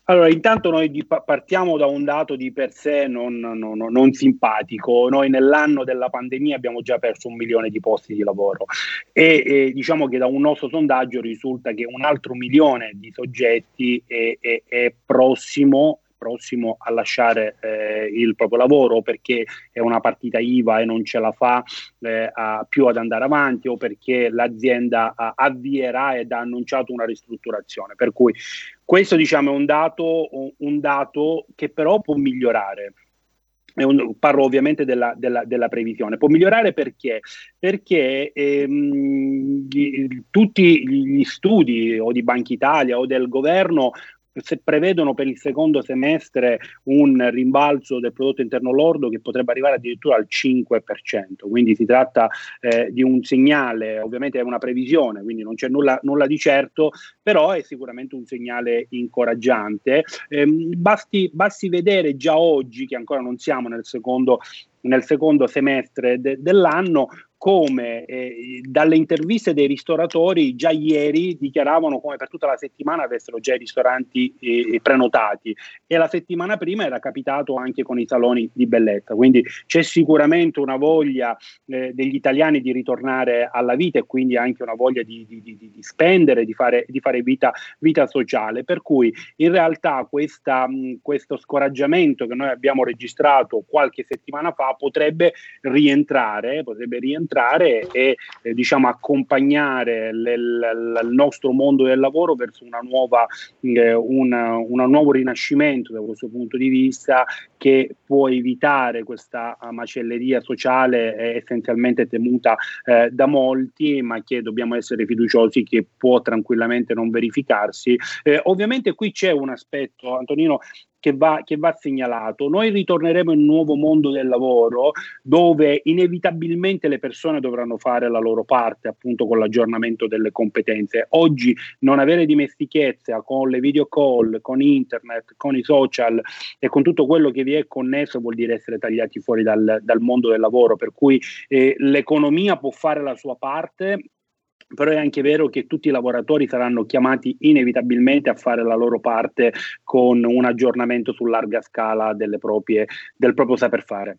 Allora, intanto noi partiamo da un dato di per sé non, non, non, simpatico. Noi nell'anno della pandemia abbiamo già perso un milione di posti di lavoro e, e diciamo che da un nostro sondaggio risulta che un altro milione di soggetti è, è, è prossimo prossimo a lasciare eh, il proprio lavoro perché è una partita IVA e non ce la fa eh, a, più ad andare avanti o perché l'azienda a, avvierà ed ha annunciato una ristrutturazione. Per cui questo diciamo, è un dato, un dato che però può migliorare. Un, parlo ovviamente della, della, della, previsione. Può migliorare perché? Perché ehm, gli, tutti gli studi o di Banca Italia o del governo se prevedono per il secondo semestre un rimbalzo del prodotto interno lordo che potrebbe arrivare addirittura al 5%, quindi si tratta eh, di un segnale, ovviamente è una previsione, quindi non c'è nulla, nulla di certo, però è sicuramente un segnale incoraggiante. Eh, basti, basti vedere già oggi, che ancora non siamo nel secondo nel secondo semestre de- dell'anno come eh, dalle interviste dei ristoratori già ieri dichiaravano come per tutta la settimana avessero già i ristoranti eh, prenotati. E la settimana prima era capitato anche con i saloni di bellezza, quindi c'è sicuramente una voglia eh, degli italiani di ritornare alla vita e quindi anche una voglia di, di, di, di spendere, di fare, fare vita, vita, sociale, per cui in realtà questa, mh, questo scoraggiamento che noi abbiamo registrato qualche settimana fa potrebbe rientrare, potrebbe rientrare entrare e eh, diciamo, accompagnare il nostro mondo del lavoro verso una nuova, eh, una, un nuovo rinascimento da questo punto di vista che può evitare questa macelleria sociale eh, essenzialmente temuta eh, da molti, ma che dobbiamo essere fiduciosi che può tranquillamente non verificarsi. Eh, ovviamente qui c'è un aspetto, Antonino, che va, che va, segnalato. Noi ritorneremo in un nuovo mondo del lavoro dove inevitabilmente le persone dovranno fare la loro parte appunto con l'aggiornamento delle competenze. Oggi non avere dimestichezza con le video call, con internet, con i social e con tutto quello che vi è connesso vuol dire essere tagliati fuori dal, dal mondo del lavoro, per cui eh, l'economia può fare la sua parte, però è anche vero che tutti i lavoratori saranno chiamati inevitabilmente a fare la loro parte con un aggiornamento su larga scala proprie, del proprio saper fare.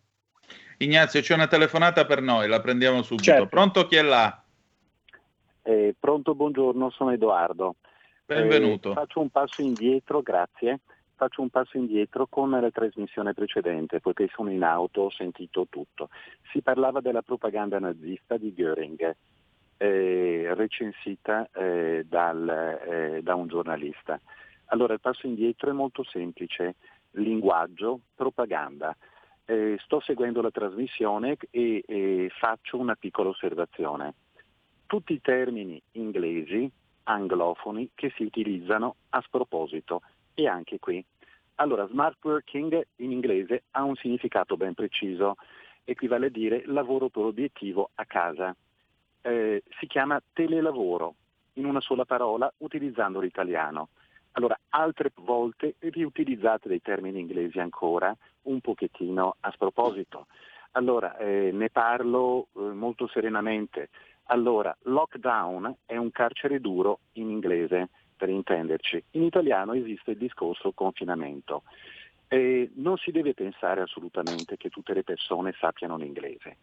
Ignazio, c'è una telefonata per noi, la prendiamo subito. Certo. Pronto chi è là? Eh, pronto, buongiorno, sono Edoardo. Benvenuto. Eh, faccio un passo indietro, grazie. Faccio un passo indietro con la trasmissione precedente, poiché sono in auto, ho sentito tutto. Si parlava della propaganda nazista di Göring eh, recensita eh, dal, eh, da un giornalista. Allora il passo indietro è molto semplice, linguaggio, propaganda. Eh, sto seguendo la trasmissione e, e faccio una piccola osservazione. Tutti i termini inglesi, anglofoni, che si utilizzano a sproposito e anche qui. Allora, smart working in inglese ha un significato ben preciso, equivale a dire lavoro per obiettivo a casa eh, si chiama telelavoro, in una sola parola, utilizzando l'italiano. Allora, altre volte riutilizzate dei termini inglesi ancora, un pochettino a sproposito. Allora, eh, ne parlo eh, molto serenamente. Allora, lockdown è un carcere duro in inglese, per intenderci. In italiano esiste il discorso confinamento. Eh, non si deve pensare assolutamente che tutte le persone sappiano l'inglese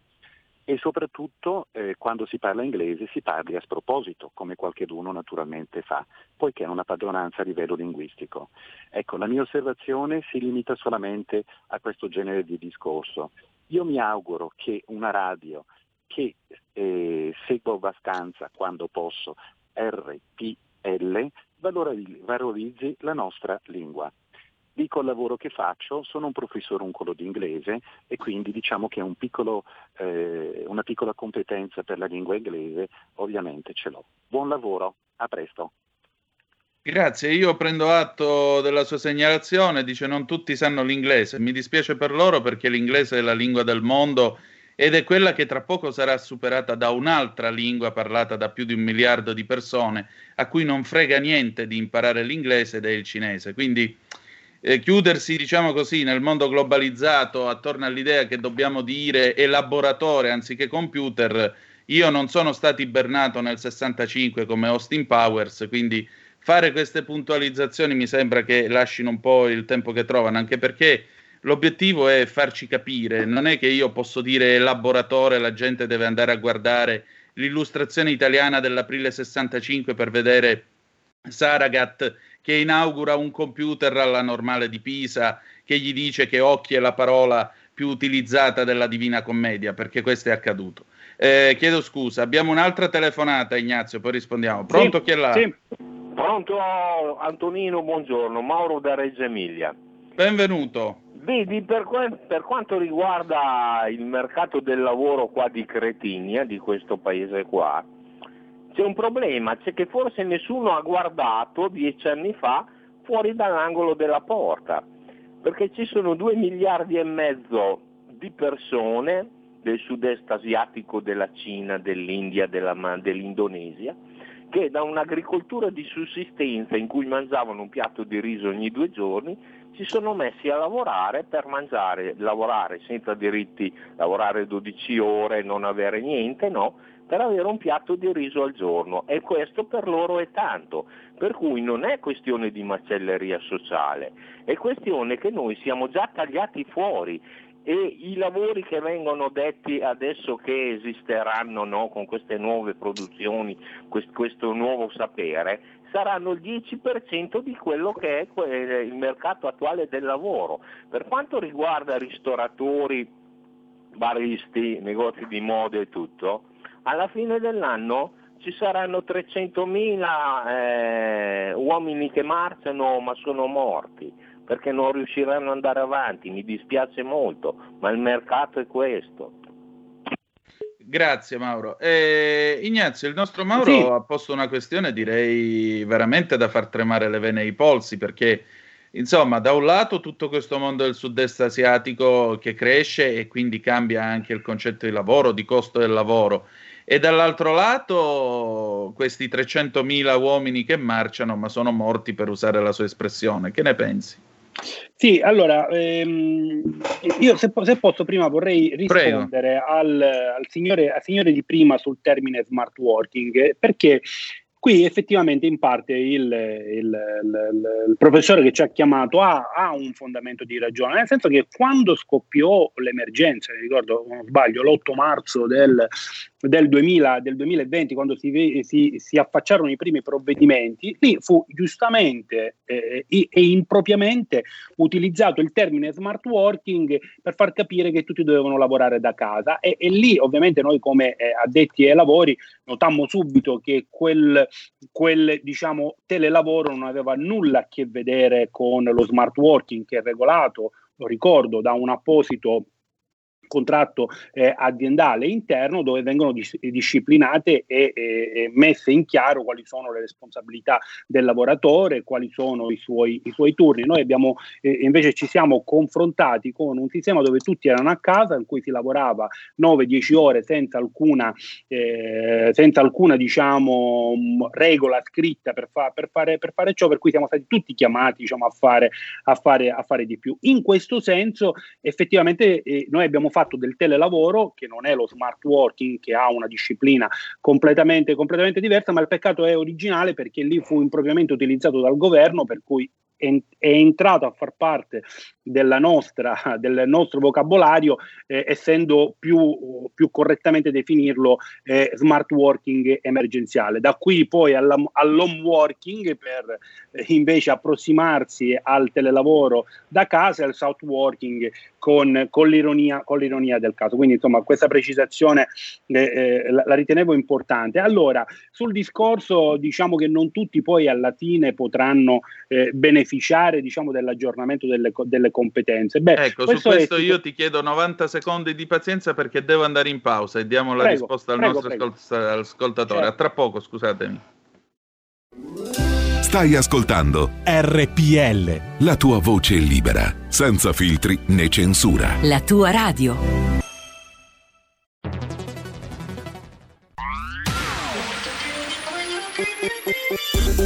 e soprattutto eh, quando si parla inglese si parli a sproposito, come qualcheduno naturalmente fa, poiché è una padronanza a livello linguistico. Ecco, la mia osservazione si limita solamente a questo genere di discorso. Io mi auguro che una radio che eh, seguo abbastanza quando posso, RPL, valorizzi la nostra lingua. Dico il lavoro che faccio, sono un professore uncolo di inglese e quindi diciamo che un piccolo, eh, una piccola competenza per la lingua inglese ovviamente ce l'ho. Buon lavoro, a presto. Grazie, io prendo atto della sua segnalazione, dice non tutti sanno l'inglese, mi dispiace per loro perché l'inglese è la lingua del mondo ed è quella che tra poco sarà superata da un'altra lingua parlata da più di un miliardo di persone a cui non frega niente di imparare l'inglese ed è il cinese. Quindi eh, chiudersi, diciamo così, nel mondo globalizzato attorno all'idea che dobbiamo dire elaboratore anziché computer, io non sono stato ibernato nel 65 come Austin Powers, quindi fare queste puntualizzazioni mi sembra che lasciano un po' il tempo che trovano, anche perché l'obiettivo è farci capire, non è che io posso dire elaboratore, la gente deve andare a guardare l'illustrazione italiana dell'aprile 65 per vedere Saragat che inaugura un computer alla normale di Pisa, che gli dice che occhi è la parola più utilizzata della Divina Commedia, perché questo è accaduto. Eh, chiedo scusa, abbiamo un'altra telefonata, Ignazio, poi rispondiamo. Pronto sì, chi è là? Sì. Pronto Antonino, buongiorno, Mauro da Reggio Emilia. Benvenuto. Vedi, per, per, quanto riguarda il mercato del lavoro qua di Cretinia, di questo paese qua, c'è un problema, c'è che forse nessuno ha guardato dieci anni fa fuori dall'angolo della porta, perché ci sono due miliardi e mezzo di persone del sud-est asiatico, della Cina, dell'India, della, dell'Indonesia, che da un'agricoltura di sussistenza in cui mangiavano un piatto di riso ogni due giorni si sono messi a lavorare per mangiare, lavorare senza diritti, lavorare 12 ore, non avere niente, no, per avere un piatto di riso al giorno e questo per loro è tanto, per cui non è questione di macelleria sociale, è questione che noi siamo già tagliati fuori e i lavori che vengono detti adesso che esisteranno no, con queste nuove produzioni, quest- questo nuovo sapere, saranno il 10% di quello che è il mercato attuale del lavoro. Per quanto riguarda ristoratori, baristi, negozi di moda e tutto, alla fine dell'anno ci saranno 300.000 eh, uomini che marciano ma sono morti perché non riusciranno ad andare avanti, mi dispiace molto, ma il mercato è questo. Grazie Mauro. Eh, Ignazio, il nostro Mauro sì. ha posto una questione direi veramente da far tremare le vene ai polsi perché insomma da un lato tutto questo mondo del sud-est asiatico che cresce e quindi cambia anche il concetto di lavoro, di costo del lavoro e dall'altro lato questi 300.000 uomini che marciano ma sono morti per usare la sua espressione. Che ne pensi? Sì, allora ehm, io se, se, posso prima vorrei rispondere al, al, signore, al signore di prima sul termine smart working perché Qui effettivamente in parte il, il, il, il professore che ci ha chiamato ha, ha, un fondamento di ragione, nel senso che quando scoppiò l'emergenza, ricordo, non sbaglio, l'8 marzo del, del, 2000, del 2020, quando si, si, si, affacciarono i primi provvedimenti, lì fu giustamente eh, e impropriamente utilizzato il termine smart working per far capire che tutti dovevano lavorare da casa. E, e lì ovviamente noi come eh, addetti ai lavori notammo subito che quel quel diciamo, telelavoro non aveva nulla a che vedere con lo smart working che è regolato, lo ricordo, da un apposito contratto eh, aziendale interno dove vengono dis- disciplinate e, e, e, messe in chiaro quali sono le responsabilità del lavoratore, quali sono i suoi, i suoi turni. Noi abbiamo eh, invece ci siamo confrontati con un sistema dove tutti erano a casa, in cui si lavorava 9-10 ore senza alcuna, eh, senza alcuna diciamo, regola scritta per, fa- per, fare, per, fare, ciò, per cui siamo stati tutti chiamati diciamo, a, fare, a, fare, a fare di più. In questo senso effettivamente eh, noi abbiamo fatto del telelavoro, che non è lo smart working, che ha una disciplina completamente, completamente diversa, ma il peccato è originale perché lì fu impropriamente utilizzato dal governo, per cui è, entrato a far parte nostra, del nostro vocabolario, eh, essendo più, più, correttamente definirlo eh, smart working emergenziale. Da qui poi alla, all'home working per eh, invece approssimarsi al telelavoro da casa e al south working con, con, l'ironia, con l'ironia del caso. Quindi insomma questa precisazione eh, eh, la, la, ritenevo importante. Allora, sul discorso diciamo che non tutti poi alla fine potranno eh, beneficiare diciamo, dell'aggiornamento delle, delle competenze. Beh, ecco, questo su questo è... io ti chiedo 90 secondi di pazienza perché devo andare in pausa e diamo la prego, risposta al prego, nostro prego. ascoltatore. Certo. A tra poco, scusatemi. Stai ascoltando RPL. La tua voce libera, senza filtri né censura. La tua radio.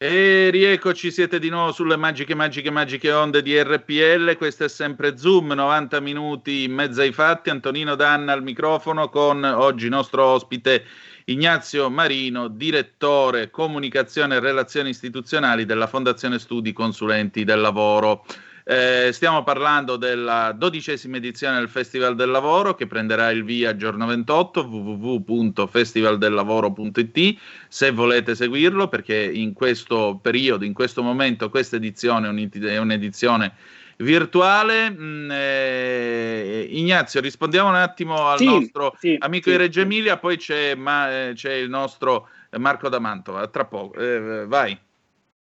E rieccoci, siete di nuovo sulle magiche, magiche, magiche onde di RPL. Questo è sempre Zoom, 90 minuti in mezzo ai fatti. Antonino Danna al microfono con oggi nostro ospite Ignazio Marino, direttore comunicazione e relazioni istituzionali della Fondazione Studi Consulenti del Lavoro. Eh, stiamo parlando della dodicesima edizione del Festival del Lavoro che prenderà il via giorno 28 www.festivaldellavoro.it se volete seguirlo perché in questo periodo, in questo momento questa edizione è un'edizione virtuale. Mm, eh, Ignazio, rispondiamo un attimo al sì, nostro sì, amico sì, di Reggio Emilia, poi c'è, ma, eh, c'è, il nostro Marco D'Amantova. Tra poco, eh, vai.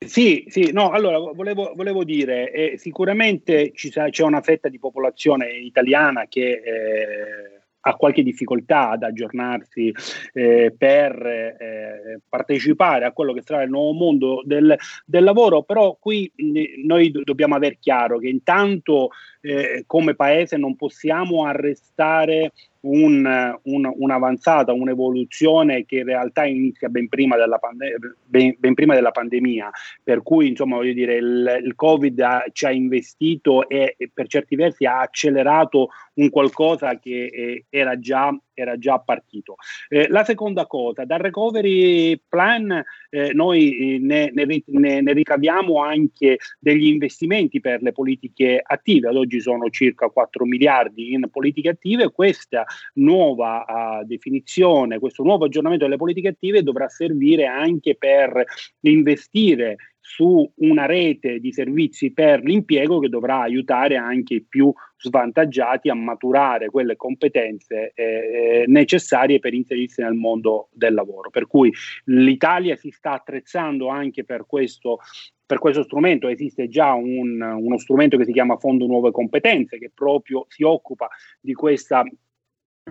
Sì, sì, no, allora volevo, volevo dire, eh, sicuramente ci, c'è una fetta di popolazione italiana che eh, ha qualche difficoltà ad aggiornarsi eh, per eh, partecipare a quello che sarà il nuovo mondo del, del lavoro, però qui mh, noi do- dobbiamo aver chiaro che intanto eh, come paese non possiamo arrestare un, un, un'avanzata, un'evoluzione che in realtà inizia ben prima della, pande- ben, ben prima della pandemia, per cui insomma voglio dire il, il Covid ha, ci ha investito e, e, per certi versi ha accelerato un qualcosa che eh, era, già, era, già, partito. Eh, la seconda cosa, dal recovery plan eh, noi ne, ne, ne, ne, ricaviamo anche degli investimenti per le politiche attive, ad oggi sono circa 4 miliardi in politiche attive, questa nuova uh, definizione, questo nuovo aggiornamento delle politiche attive dovrà servire anche per investire su una rete di servizi per l'impiego che dovrà aiutare anche i più svantaggiati a maturare quelle competenze eh, eh, necessarie per inserirsi nel mondo del lavoro. Per cui l'Italia si sta attrezzando anche per questo per questo strumento esiste già un, uno strumento che si chiama Fondo Nuove Competenze, che proprio si occupa di questa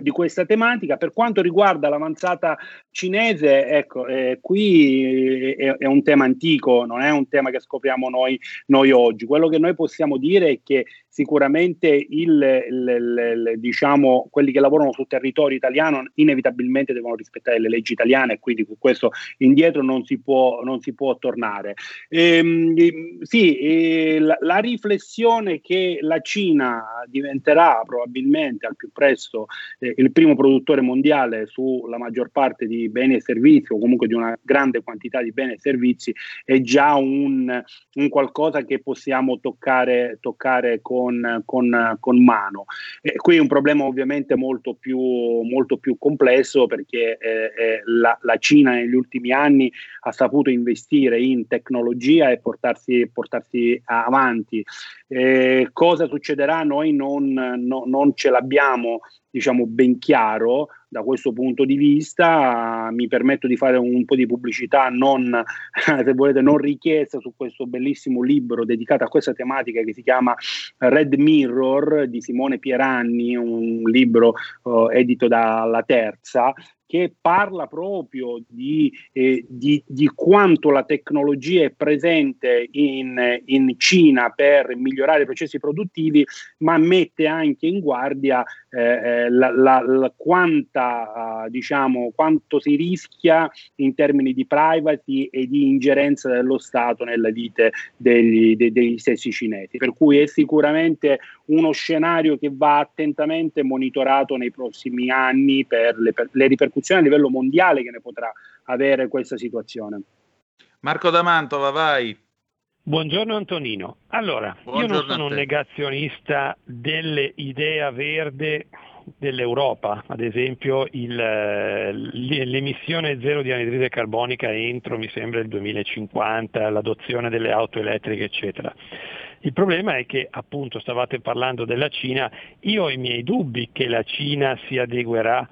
di questa tematica. Per quanto riguarda l'avanzata cinese, ecco, eh, qui è, è, un tema antico, non è un tema che scopriamo noi, noi, oggi. Quello che noi possiamo dire è che sicuramente il, il, il, diciamo, quelli che lavorano sul territorio italiano inevitabilmente devono rispettare le leggi italiane e quindi su questo indietro non si può, non si può tornare. Ehm, sì, eh, la, la riflessione che la Cina diventerà probabilmente al più presto eh, il primo produttore mondiale sulla maggior parte di beni e servizi o comunque di una grande quantità di beni e servizi è già un, un qualcosa che possiamo toccare, toccare con, con, con, mano. E qui è un problema ovviamente molto più, molto più complesso perché eh, eh, la, la, Cina negli ultimi anni ha saputo investire in tecnologia e portarsi, portarsi avanti. Eh, cosa succederà? Noi non, no, non ce l'abbiamo diciamo ben chiaro da questo punto di vista mi permetto di fare un po' di pubblicità non se volete non richiesta su questo bellissimo libro dedicato a questa tematica che si chiama Red Mirror di Simone Pieranni un libro uh, edito dalla Terza che parla proprio di, eh, di, di, quanto la tecnologia è presente in, in, Cina per migliorare i processi produttivi, ma mette anche in guardia eh, eh la, la, la quanta, uh, diciamo, quanto si rischia in termini di privacy e di ingerenza dello Stato nella vite degli, de, degli stessi cinesi. Per cui è sicuramente uno scenario che va attentamente monitorato nei prossimi anni per le, per le ripercussioni ripercussioni a livello mondiale che ne potrà avere questa situazione. Marco D'Amantova, vai. Buongiorno Antonino. Allora, Buongiorno io non sono un negazionista dell'idea verde dell'Europa, ad esempio il, l'emissione zero di anidride carbonica entro, mi sembra, il 2050, l'adozione delle auto elettriche, eccetera. Il problema è che appunto stavate parlando della Cina, io ho i miei dubbi che la Cina si adeguerà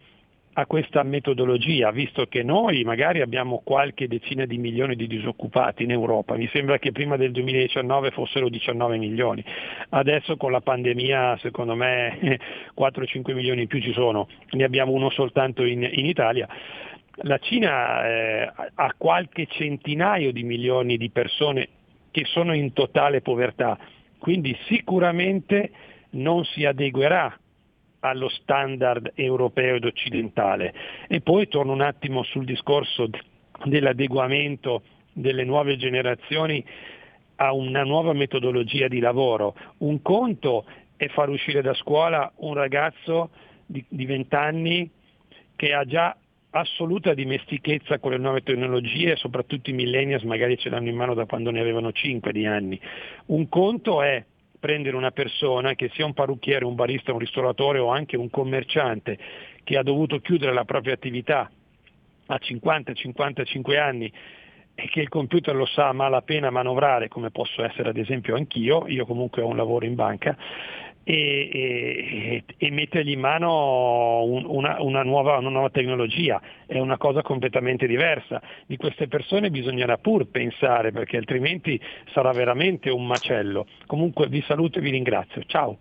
a questa metodologia, visto che noi magari abbiamo qualche decina di milioni di disoccupati in Europa, mi sembra che prima del 2019 fossero 19 milioni, adesso con la pandemia secondo me 4-5 milioni in più ci sono, ne abbiamo uno soltanto in, in Italia. La Cina eh, ha qualche centinaio di milioni di persone che sono in totale povertà, quindi sicuramente non si adeguerà allo standard europeo ed occidentale. E poi torno un attimo sul discorso dell'adeguamento delle nuove generazioni a una nuova metodologia di lavoro. Un conto è far uscire da scuola un ragazzo di, di 20 anni che ha già assoluta dimestichezza con le nuove tecnologie, soprattutto i millennials magari ce l'hanno in mano da quando ne avevano 5 di anni. Un conto è prendere una persona che sia un parrucchiere, un barista, un ristoratore o anche un commerciante che ha dovuto chiudere la propria attività a 50-55 anni e che il computer lo sa a malapena manovrare come posso essere ad esempio anch'io, io comunque ho un lavoro in banca, e, e, e mettergli in mano un, una, una, nuova, una, nuova, tecnologia, è una cosa completamente diversa. Di queste persone bisognerà pur pensare perché altrimenti sarà veramente un macello. Comunque vi saluto e vi ringrazio. Ciao.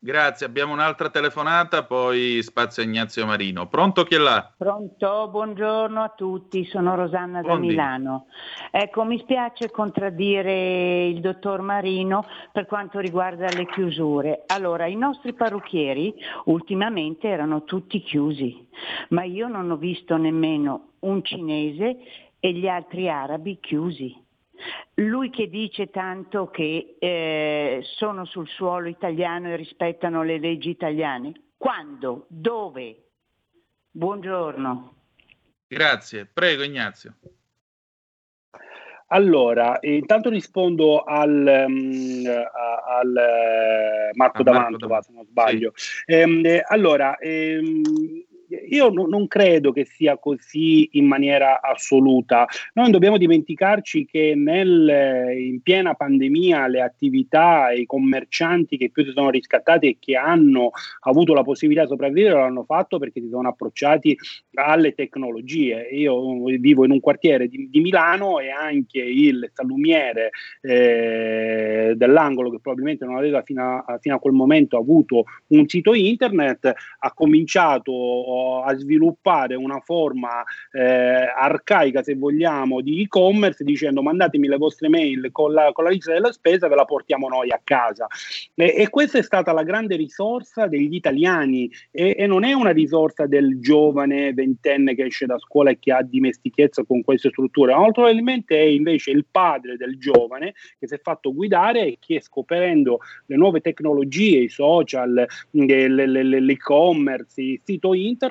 Grazie, abbiamo un'altra telefonata, poi spazio a Ignazio Marino. Pronto chi è là? Pronto, buongiorno a tutti, sono Rosanna Buondì. da Milano. Ecco, mi spiace contraddire il dottor Marino per quanto riguarda le chiusure. Allora, i nostri parrucchieri ultimamente erano tutti chiusi, ma io non ho visto nemmeno un cinese e gli altri arabi chiusi. Lui che dice tanto che eh, sono sul suolo italiano e rispettano le leggi italiane. Quando? Dove? Buongiorno. Grazie. Prego Ignazio. Allora, intanto rispondo al, um, al uh, Marco ah, D'Amantova, se non sbaglio. Sì. Ehm, allora, ehm, io no, non credo che sia così in maniera assoluta. Noi non dobbiamo dimenticarci che nel, in piena pandemia le attività e i commercianti che più si sono riscattati e che hanno avuto la possibilità di sopravvivere l'hanno fatto perché si sono approcciati alle tecnologie. Io vivo in un quartiere di, di Milano e anche il salumiere eh, dell'angolo che probabilmente non aveva fino a, fino a quel momento avuto un sito internet ha cominciato a sviluppare una forma eh, arcaica, se vogliamo, di e-commerce dicendo mandatemi le vostre mail con la, con la lista della spesa, ve la portiamo noi a casa. E, e questa è stata la grande risorsa degli italiani e, e, non è una risorsa del giovane ventenne che esce da scuola e che ha dimestichezza con queste strutture, molto probabilmente è invece il padre del giovane che si è fatto guidare e che scoprendo le nuove tecnologie, i social, l'e-commerce, il sito internet,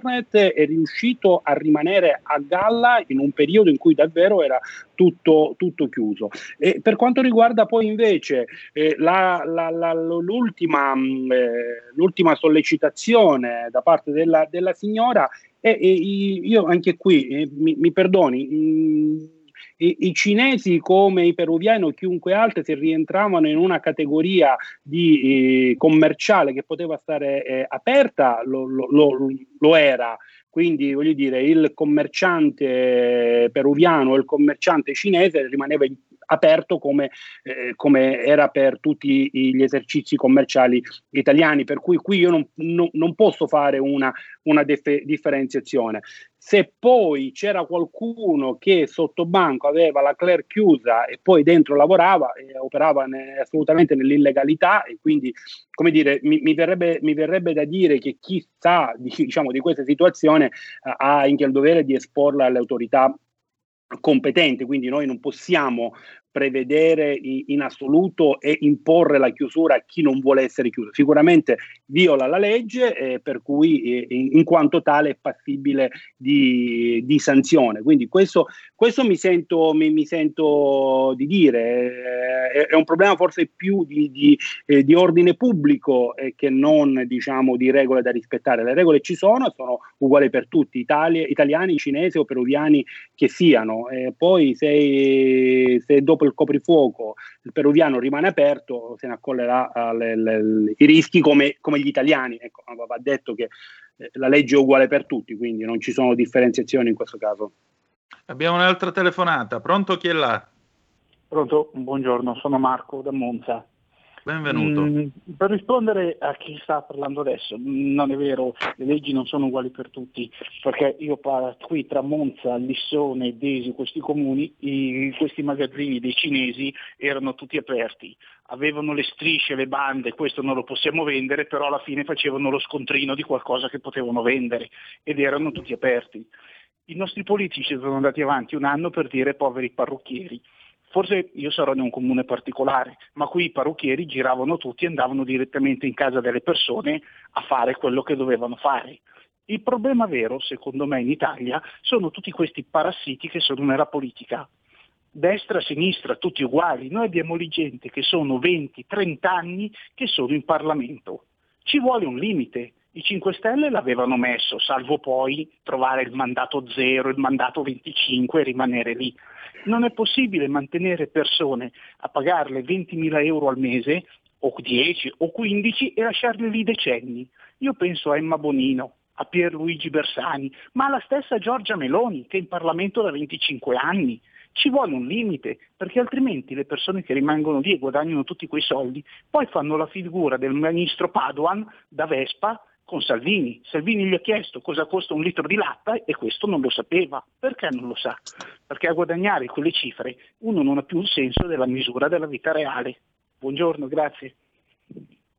è riuscito a rimanere a galla in un periodo in cui davvero era tutto, tutto chiuso. E per quanto riguarda poi invece eh, la, la, la, l'ultima, mh, eh, l'ultima, sollecitazione da parte della, della signora, eh, io anche qui, eh, mi, mi, perdoni, mh, i, i, cinesi come i peruviani o chiunque altro se rientravano in una categoria di, eh, commerciale che poteva stare eh, aperta, lo, lo, lo, lo era. Quindi voglio dire, il commerciante peruviano e il commerciante cinese rimaneva aperto come, eh, come, era per tutti gli esercizi commerciali italiani, per cui qui io non, non, non posso fare una, una def- differenziazione. Se poi c'era qualcuno che sotto banco aveva la Claire chiusa e poi dentro lavorava e operava ne- assolutamente nell'illegalità e quindi, come dire, mi, mi, verrebbe, mi verrebbe, da dire che chi sa di, diciamo, di questa situazione eh, ha anche il dovere di esporla alle autorità competente, quindi noi non possiamo prevedere in assoluto e imporre la chiusura a chi non vuole essere chiuso. Sicuramente viola la legge, eh, per cui eh, in, quanto tale è passibile di, di sanzione. Quindi questo, questo mi, sento, mi, mi, sento, di dire, eh, è, un problema forse più di, di, eh, di ordine pubblico eh, che non diciamo, di regole da rispettare. Le regole ci sono, sono uguali per tutti, Italia, italiani, cinesi o peruviani che siano. poi se, se dopo il coprifuoco il peruviano rimane aperto, se ne accollerà uh, le, le, i rischi come, come, gli italiani. Ecco, va detto che eh, la legge è uguale per tutti, quindi non ci sono differenziazioni in questo caso. Abbiamo un'altra telefonata. Pronto chi è là? Pronto, buongiorno, sono Marco da Monza. Benvenuto. Mm, per rispondere a chi sta parlando adesso, non è vero, le leggi non sono uguali per tutti, perché io qui tra Monza, Lissone, Desi, questi comuni, i, questi magazzini dei cinesi erano tutti aperti, avevano le strisce, le bande, questo non lo possiamo vendere, però alla fine facevano lo scontrino di qualcosa che potevano vendere ed erano tutti aperti. I nostri politici sono andati avanti un anno per dire poveri parrucchieri Forse io sarò in un comune particolare, ma qui i parrucchieri giravano tutti e andavano direttamente in casa delle persone a fare quello che dovevano fare. Il problema vero, secondo me, in Italia sono tutti questi parassiti che sono nella politica. Destra, sinistra, tutti uguali. Noi abbiamo lì gente che sono 20-30 anni che sono in Parlamento. Ci vuole un limite. I 5 Stelle l'avevano messo, salvo poi trovare il mandato 0, il mandato 25 e rimanere lì. Non è possibile mantenere persone a pagarle 20.000 euro al mese, o 10 o 15, e lasciarle lì decenni. Io penso a Emma Bonino, a Pierluigi Bersani, ma alla stessa Giorgia Meloni, che è in Parlamento da 25 anni. Ci vuole un limite, perché altrimenti le persone che rimangono lì e guadagnano tutti quei soldi, poi fanno la figura del ministro Paduan da Vespa con Salvini. Salvini gli ha chiesto cosa costa un litro di latte e questo non lo sapeva. Perché non lo sa? Perché a guadagnare quelle cifre uno non ha più il senso della misura della vita reale. Buongiorno, grazie.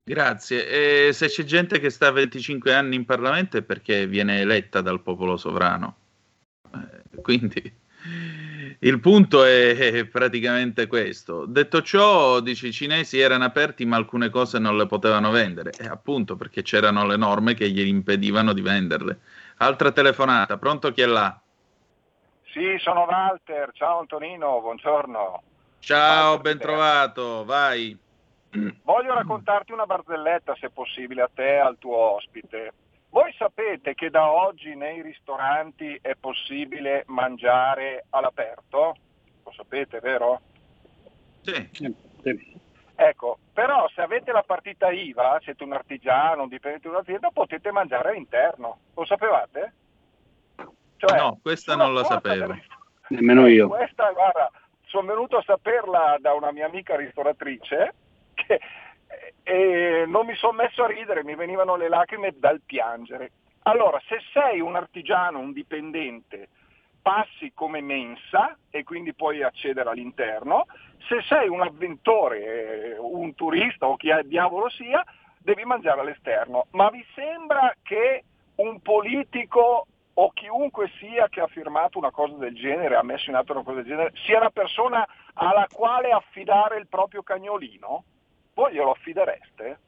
Grazie. E se c'è gente che sta 25 anni in Parlamento è perché viene eletta dal popolo sovrano. Eh, quindi il punto è, praticamente questo. Detto ciò, dice, i cinesi erano aperti ma alcune cose non le potevano vendere, e appunto perché c'erano le norme che gli impedivano di venderle. Altra telefonata, pronto chi è là? Sì, sono Walter, ciao Antonino, buongiorno. Ciao, ben trovato, vai. Voglio raccontarti una barzelletta, se possibile, a te e al tuo ospite. Voi sapete che da oggi nei ristoranti è possibile mangiare all'aperto? Lo sapete, vero? Sì. Ecco, però se avete la partita IVA, siete un artigiano, un dipendente di un'azienda, potete mangiare all'interno. Lo sapevate? Cioè, no, questa non la sapevo. Nemmeno io. Questa, guarda, sono venuto a saperla da una mia amica ristoratrice che e non mi sono messo a ridere, mi venivano le lacrime dal piangere. Allora, se sei un artigiano, un dipendente, passi come mensa e quindi puoi accedere all'interno, se sei un avventore, un turista o chi diavolo sia, devi mangiare all'esterno. Ma vi sembra che un politico o chiunque sia che ha firmato una cosa del genere, ha messo in atto una cosa del genere, sia una persona alla quale affidare il proprio cagnolino? Voi glielo affidereste?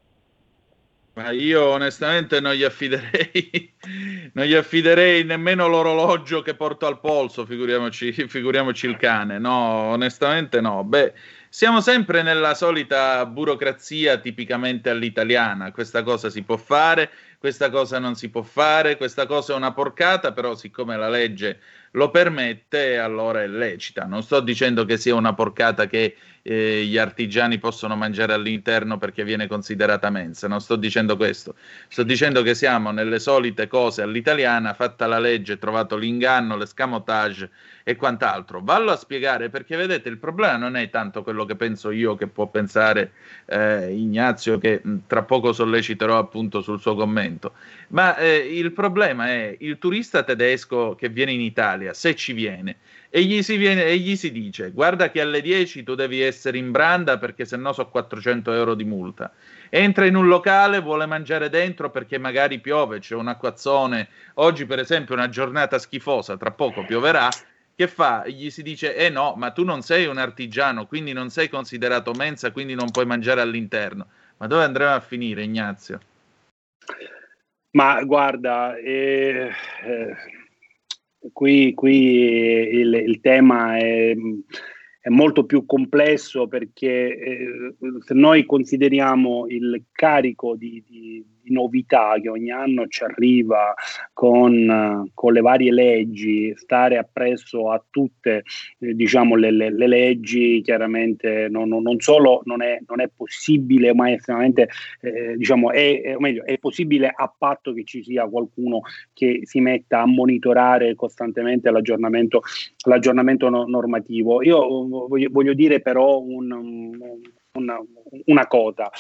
Ma io onestamente non gli affiderei, non gli affiderei nemmeno l'orologio che porto al polso, figuriamoci, figuriamoci il cane. No, onestamente no. Beh, siamo sempre nella solita burocrazia tipicamente all'italiana. Questa cosa si può fare, questa cosa non si può fare, questa cosa è una porcata, però siccome la legge lo permette, allora è lecita. Non sto dicendo che sia una porcata che eh, gli artigiani possono mangiare all'interno perché viene considerata mensa, non sto dicendo questo. Sto dicendo che siamo nelle solite cose all'italiana, fatta la legge, trovato l'inganno, l'escamotage e quant'altro. Vallo a spiegare perché vedete il problema non è tanto quello che penso io che può pensare eh, Ignazio che mh, tra poco solleciterò appunto sul suo commento, ma eh, il problema è il turista tedesco che viene in Italia, se ci viene, e gli, si viene, e gli si dice guarda che alle 10 tu devi essere in branda perché se no so 400 euro di multa entra in un locale, vuole mangiare dentro perché magari piove, c'è un acquazzone, oggi per esempio è una giornata schifosa, tra poco pioverà, che fa? Gli si dice, eh no, ma tu non sei un artigiano, quindi non sei considerato mensa, quindi non puoi mangiare all'interno. Ma dove andremo a finire, Ignazio? Ma guarda, eh, eh, qui, qui il, il, tema è, è, molto più complesso perché eh, se noi consideriamo il carico di, di novità che ogni anno ci arriva con, con le varie leggi, stare appresso a tutte eh, diciamo, le, le, le, leggi, chiaramente non, non solo non è, non è, possibile, ma è estremamente, eh, diciamo, è, è, meglio, è possibile a patto che ci sia qualcuno che si metta a monitorare costantemente l'aggiornamento, l'aggiornamento no, normativo. Io voglio, voglio dire però un, un una, una, cosa.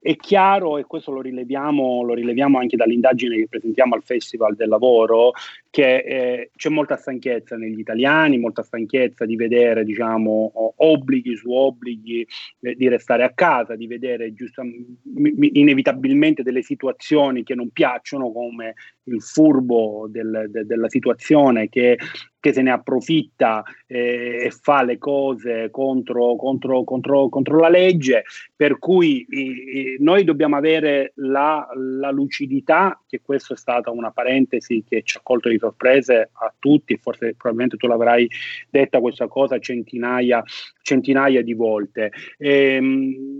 È chiaro, e questo lo rileviamo, lo rileviamo anche dall'indagine che presentiamo al Festival del Lavoro, che eh, c'è molta stanchezza negli italiani, molta stanchezza di vedere diciamo, obblighi su obblighi eh, di restare a casa, di vedere giusto, inevitabilmente delle situazioni che non piacciono come il furbo del, de, della situazione che, che, se ne approfitta eh, e fa le cose contro, contro, contro, contro la legge, per cui i, noi dobbiamo avere la, la lucidità, che questa è stata una parentesi che ci ha colto di sorprese a tutti, forse probabilmente tu l'avrai detta questa cosa centinaia, centinaia di volte. Ehm,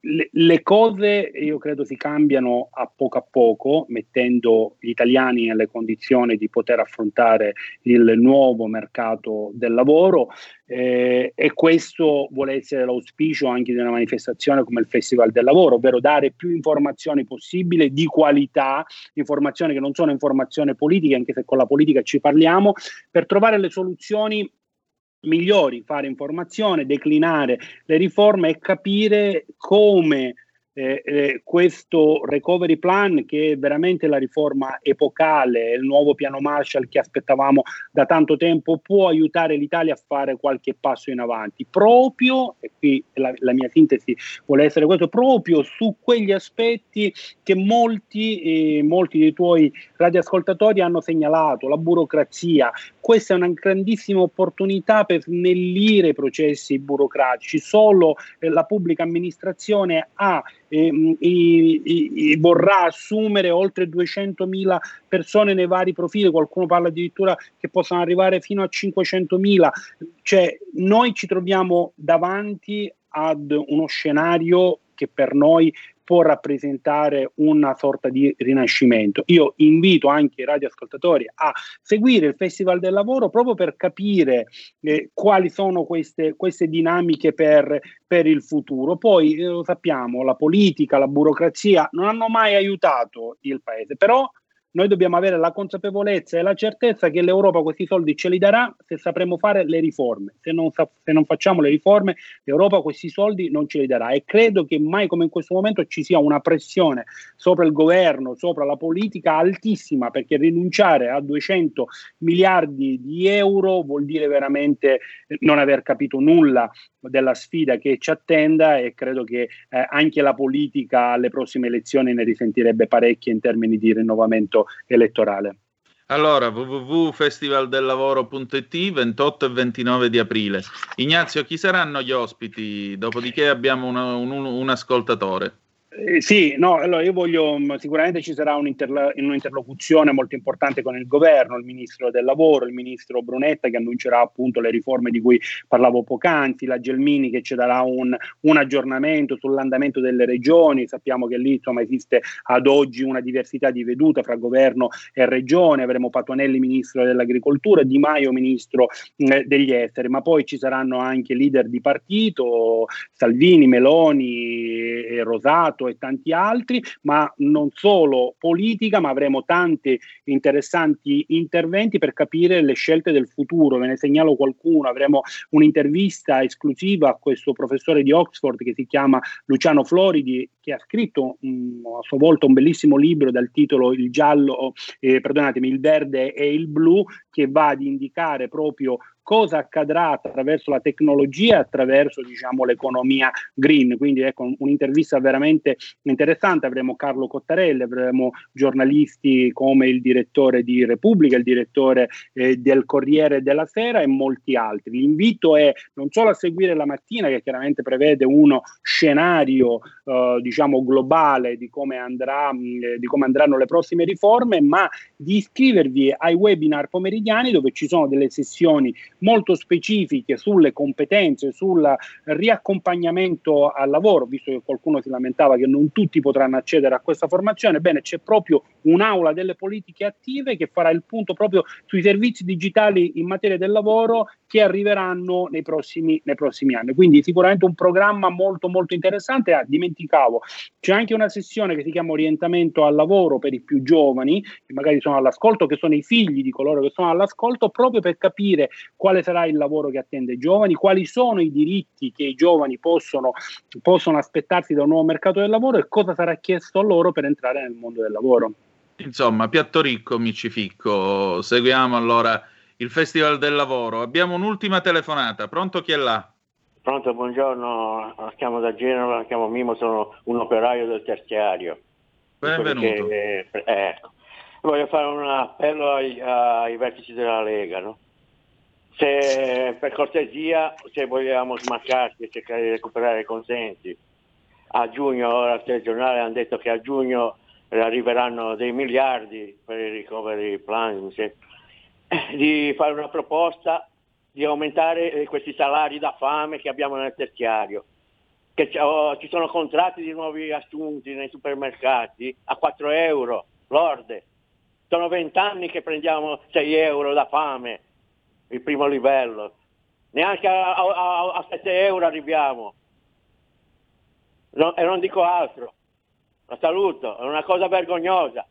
le, le, cose io credo si cambiano a poco a poco, mettendo gli italiani nelle condizioni di poter affrontare il nuovo mercato del lavoro eh, e questo vuole essere l'auspicio anche di una manifestazione come il Festival del Lavoro, ovvero dare più informazioni possibili di qualità, informazioni che non sono informazioni politiche, anche se con la politica ci parliamo, per trovare le soluzioni migliori, fare informazione, declinare le riforme e capire come eh, eh, questo recovery plan che è veramente la riforma epocale, il nuovo piano Marshall che aspettavamo da tanto tempo, può aiutare l'Italia a fare qualche passo in avanti, proprio, e qui la, la mia sintesi vuole essere questo, proprio su quegli aspetti che molti, eh, molti dei tuoi radioascoltatori hanno segnalato, la burocrazia, questa è una grandissima opportunità per snellire i processi burocratici, solo eh, la pubblica amministrazione ha eh, i, i, vorrà assumere oltre 200.000 persone nei vari profili, qualcuno parla addirittura che possano arrivare fino a 500.000, cioè noi ci troviamo davanti ad uno scenario che per noi può rappresentare una sorta di rinascimento. Io invito anche i radioascoltatori a seguire il Festival del Lavoro proprio per capire eh, quali sono queste, queste dinamiche per, per, il futuro. Poi eh, lo sappiamo, la politica, la burocrazia non hanno mai aiutato il Paese, però noi dobbiamo avere la consapevolezza e la certezza che l'Europa questi soldi ce li darà se sapremo fare le riforme. Se non, se non, facciamo le riforme, l'Europa questi soldi non ce li darà. E credo che mai come in questo momento ci sia una pressione sopra il governo, sopra la politica altissima, perché rinunciare a 200 miliardi di euro vuol dire veramente non aver capito nulla della sfida che ci attenda e credo che eh, anche la politica alle prossime elezioni ne risentirebbe parecchie in termini di rinnovamento elettorale. Allora, www.festivaldellavoro.it 28 e 29 di aprile. Ignazio, chi saranno gli ospiti? Dopodiché abbiamo una, un, un ascoltatore. Eh, sì, no, allora io voglio, mm, sicuramente ci sarà un'interla- un'interlocuzione molto importante con il governo, il ministro del lavoro, il ministro Brunetta che annuncerà appunto le riforme di cui parlavo poc'anzi, la Gelmini che ci darà un, un aggiornamento sull'andamento delle regioni, sappiamo che lì insomma esiste ad oggi una diversità di vedute fra governo e regione, avremo Patuanelli ministro dell'agricoltura, Di Maio ministro eh, degli esteri, ma poi ci saranno anche leader di partito, Salvini, Meloni Rosato Stato e tanti altri, ma non solo politica, ma avremo tanti interessanti interventi per capire le scelte del futuro. Ve ne segnalo qualcuno, avremo un'intervista esclusiva a questo professore di Oxford che si chiama Luciano Floridi, che ha scritto um, a sua volta un bellissimo libro dal titolo Il giallo, eh, perdonatemi, il verde e il blu, che va ad indicare proprio cosa accadrà attraverso la tecnologia attraverso diciamo, l'economia green. Quindi ecco un'intervista veramente interessante. Avremo Carlo Cottarelli, avremo giornalisti come il direttore di Repubblica, il direttore eh, del Corriere della Sera e molti altri. L'invito è non solo a seguire la mattina, che chiaramente prevede uno scenario eh, diciamo globale di come, andrà, mh, di come andranno le prossime riforme, ma di iscrivervi ai webinar pomeridiani dove ci sono delle sessioni molto specifiche sulle competenze, sul riaccompagnamento al lavoro, visto che qualcuno si lamentava che non tutti potranno accedere a questa formazione, bene, c'è proprio un'aula delle politiche attive che farà il punto proprio sui servizi digitali in materia del lavoro che arriveranno nei prossimi, nei prossimi anni. Quindi sicuramente un programma molto molto interessante. Ah, dimenticavo, c'è anche una sessione che si chiama orientamento al lavoro per i più giovani, che magari sono all'ascolto, che sono i figli di coloro che sono all'ascolto, proprio per capire quale sarà il lavoro che attende i giovani, quali sono i diritti che i giovani possono, possono aspettarsi da un nuovo mercato del lavoro e cosa sarà chiesto a loro per entrare nel mondo del lavoro. Insomma, piatto ricco, Micificco. Seguiamo allora il Festival del Lavoro. Abbiamo un'ultima telefonata. Pronto chi è là? Pronto, buongiorno. Chiamo da Genova, chiamo Mimo, sono un operaio del terziario. Benvenuto. Che, eh, ecco. Voglio fare un appello ai, ai vertici della Lega. No? Se, per cortesia, se vogliamo smarcarci e cercare di recuperare i consensi, a giugno, ora al telegiornale hanno detto che a giugno arriveranno dei miliardi per i recovery plan, di fare una proposta di aumentare questi salari da fame che abbiamo nel terziario. Che oh, ci sono contratti di nuovi assunti nei supermercati a 4 euro lorde. Sono vent'anni che prendiamo 6 euro da fame, il primo livello. Neanche a, a, a 7 euro arriviamo. No, e non dico altro. La saluto, è una cosa vergognosa.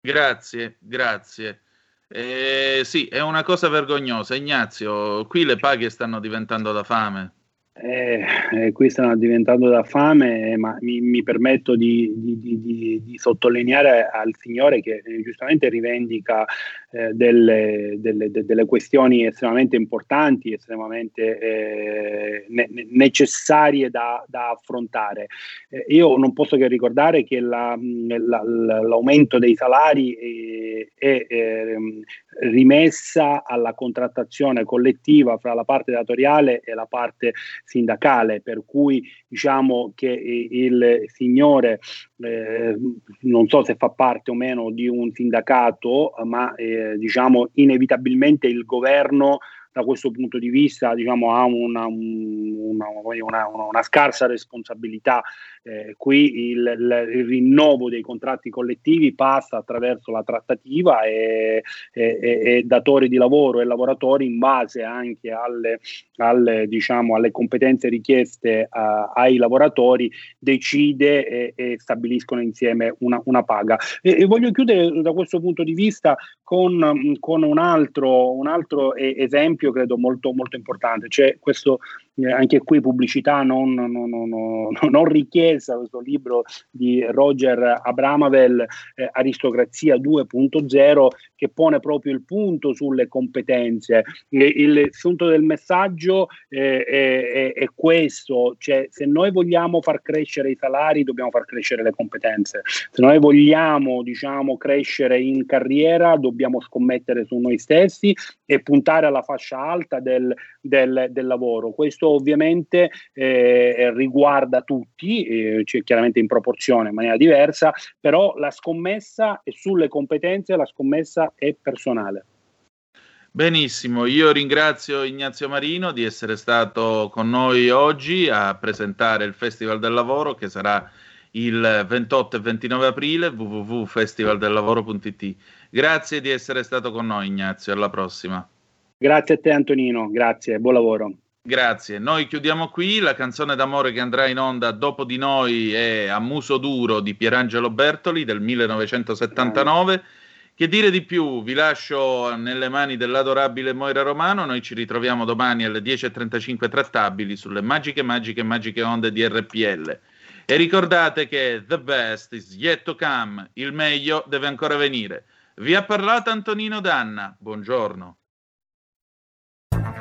Grazie, grazie. Eh, sì, è una cosa vergognosa. Ignazio, qui le paghe stanno diventando da fame. Eh, eh, qui stanno diventando da fame, ma mi, mi permetto di, di, di, di, sottolineare al Signore che eh, giustamente rivendica eh, delle, delle, de, delle, questioni estremamente importanti, estremamente eh, ne, necessarie da, da affrontare. Eh, io non posso che ricordare che la, la, l'aumento dei salari è, è rimessa alla contrattazione collettiva fra la parte datoriale e la parte sindacale, per cui diciamo che il signore eh, non so se fa parte o meno di un sindacato, ma eh, diciamo inevitabilmente il governo da questo punto di vista diciamo, ha una, una, una, una scarsa responsabilità. Eh, qui il, il, il, rinnovo dei contratti collettivi passa attraverso la trattativa e, e, e, datori di lavoro e lavoratori in base anche alle, alle, diciamo, alle competenze richieste uh, ai lavoratori decide e, stabiliscono insieme una, paga. E, voglio chiudere da questo punto di vista con, con un altro, un altro esempio credo molto, molto importante, cioè questo eh, anche qui pubblicità non, non, non, non, richiesta, questo libro di Roger Abramavel, eh, Aristocrazia 2.0, che pone proprio il punto sulle competenze. Il, punto del messaggio eh, è, è, questo, cioè se noi vogliamo far crescere i salari dobbiamo far crescere le competenze, se noi vogliamo diciamo, crescere in carriera dobbiamo scommettere su noi stessi e puntare alla fascia alta del, del, del lavoro. Questo questo ovviamente eh, riguarda tutti, eh, cioè chiaramente in proporzione, in maniera diversa, però la scommessa è sulle competenze, la scommessa è personale. Benissimo, io ringrazio Ignazio Marino di essere stato con noi oggi a presentare il Festival del Lavoro che sarà il 28 e 29 aprile www.festivaldellavoro.it. Grazie di essere stato con noi Ignazio, alla prossima. Grazie a te Antonino, grazie, buon lavoro. Grazie, noi chiudiamo qui, la canzone d'amore che andrà in onda dopo di noi è A muso duro di Pierangelo Bertoli del 1979. Che dire di più? Vi lascio nelle mani dell'adorabile Moira Romano, noi ci ritroviamo domani alle 10.35 trattabili sulle magiche, magiche, magiche onde di RPL. E ricordate che the best is yet to come, il meglio deve ancora venire. Vi ha parlato Antonino Danna, buongiorno.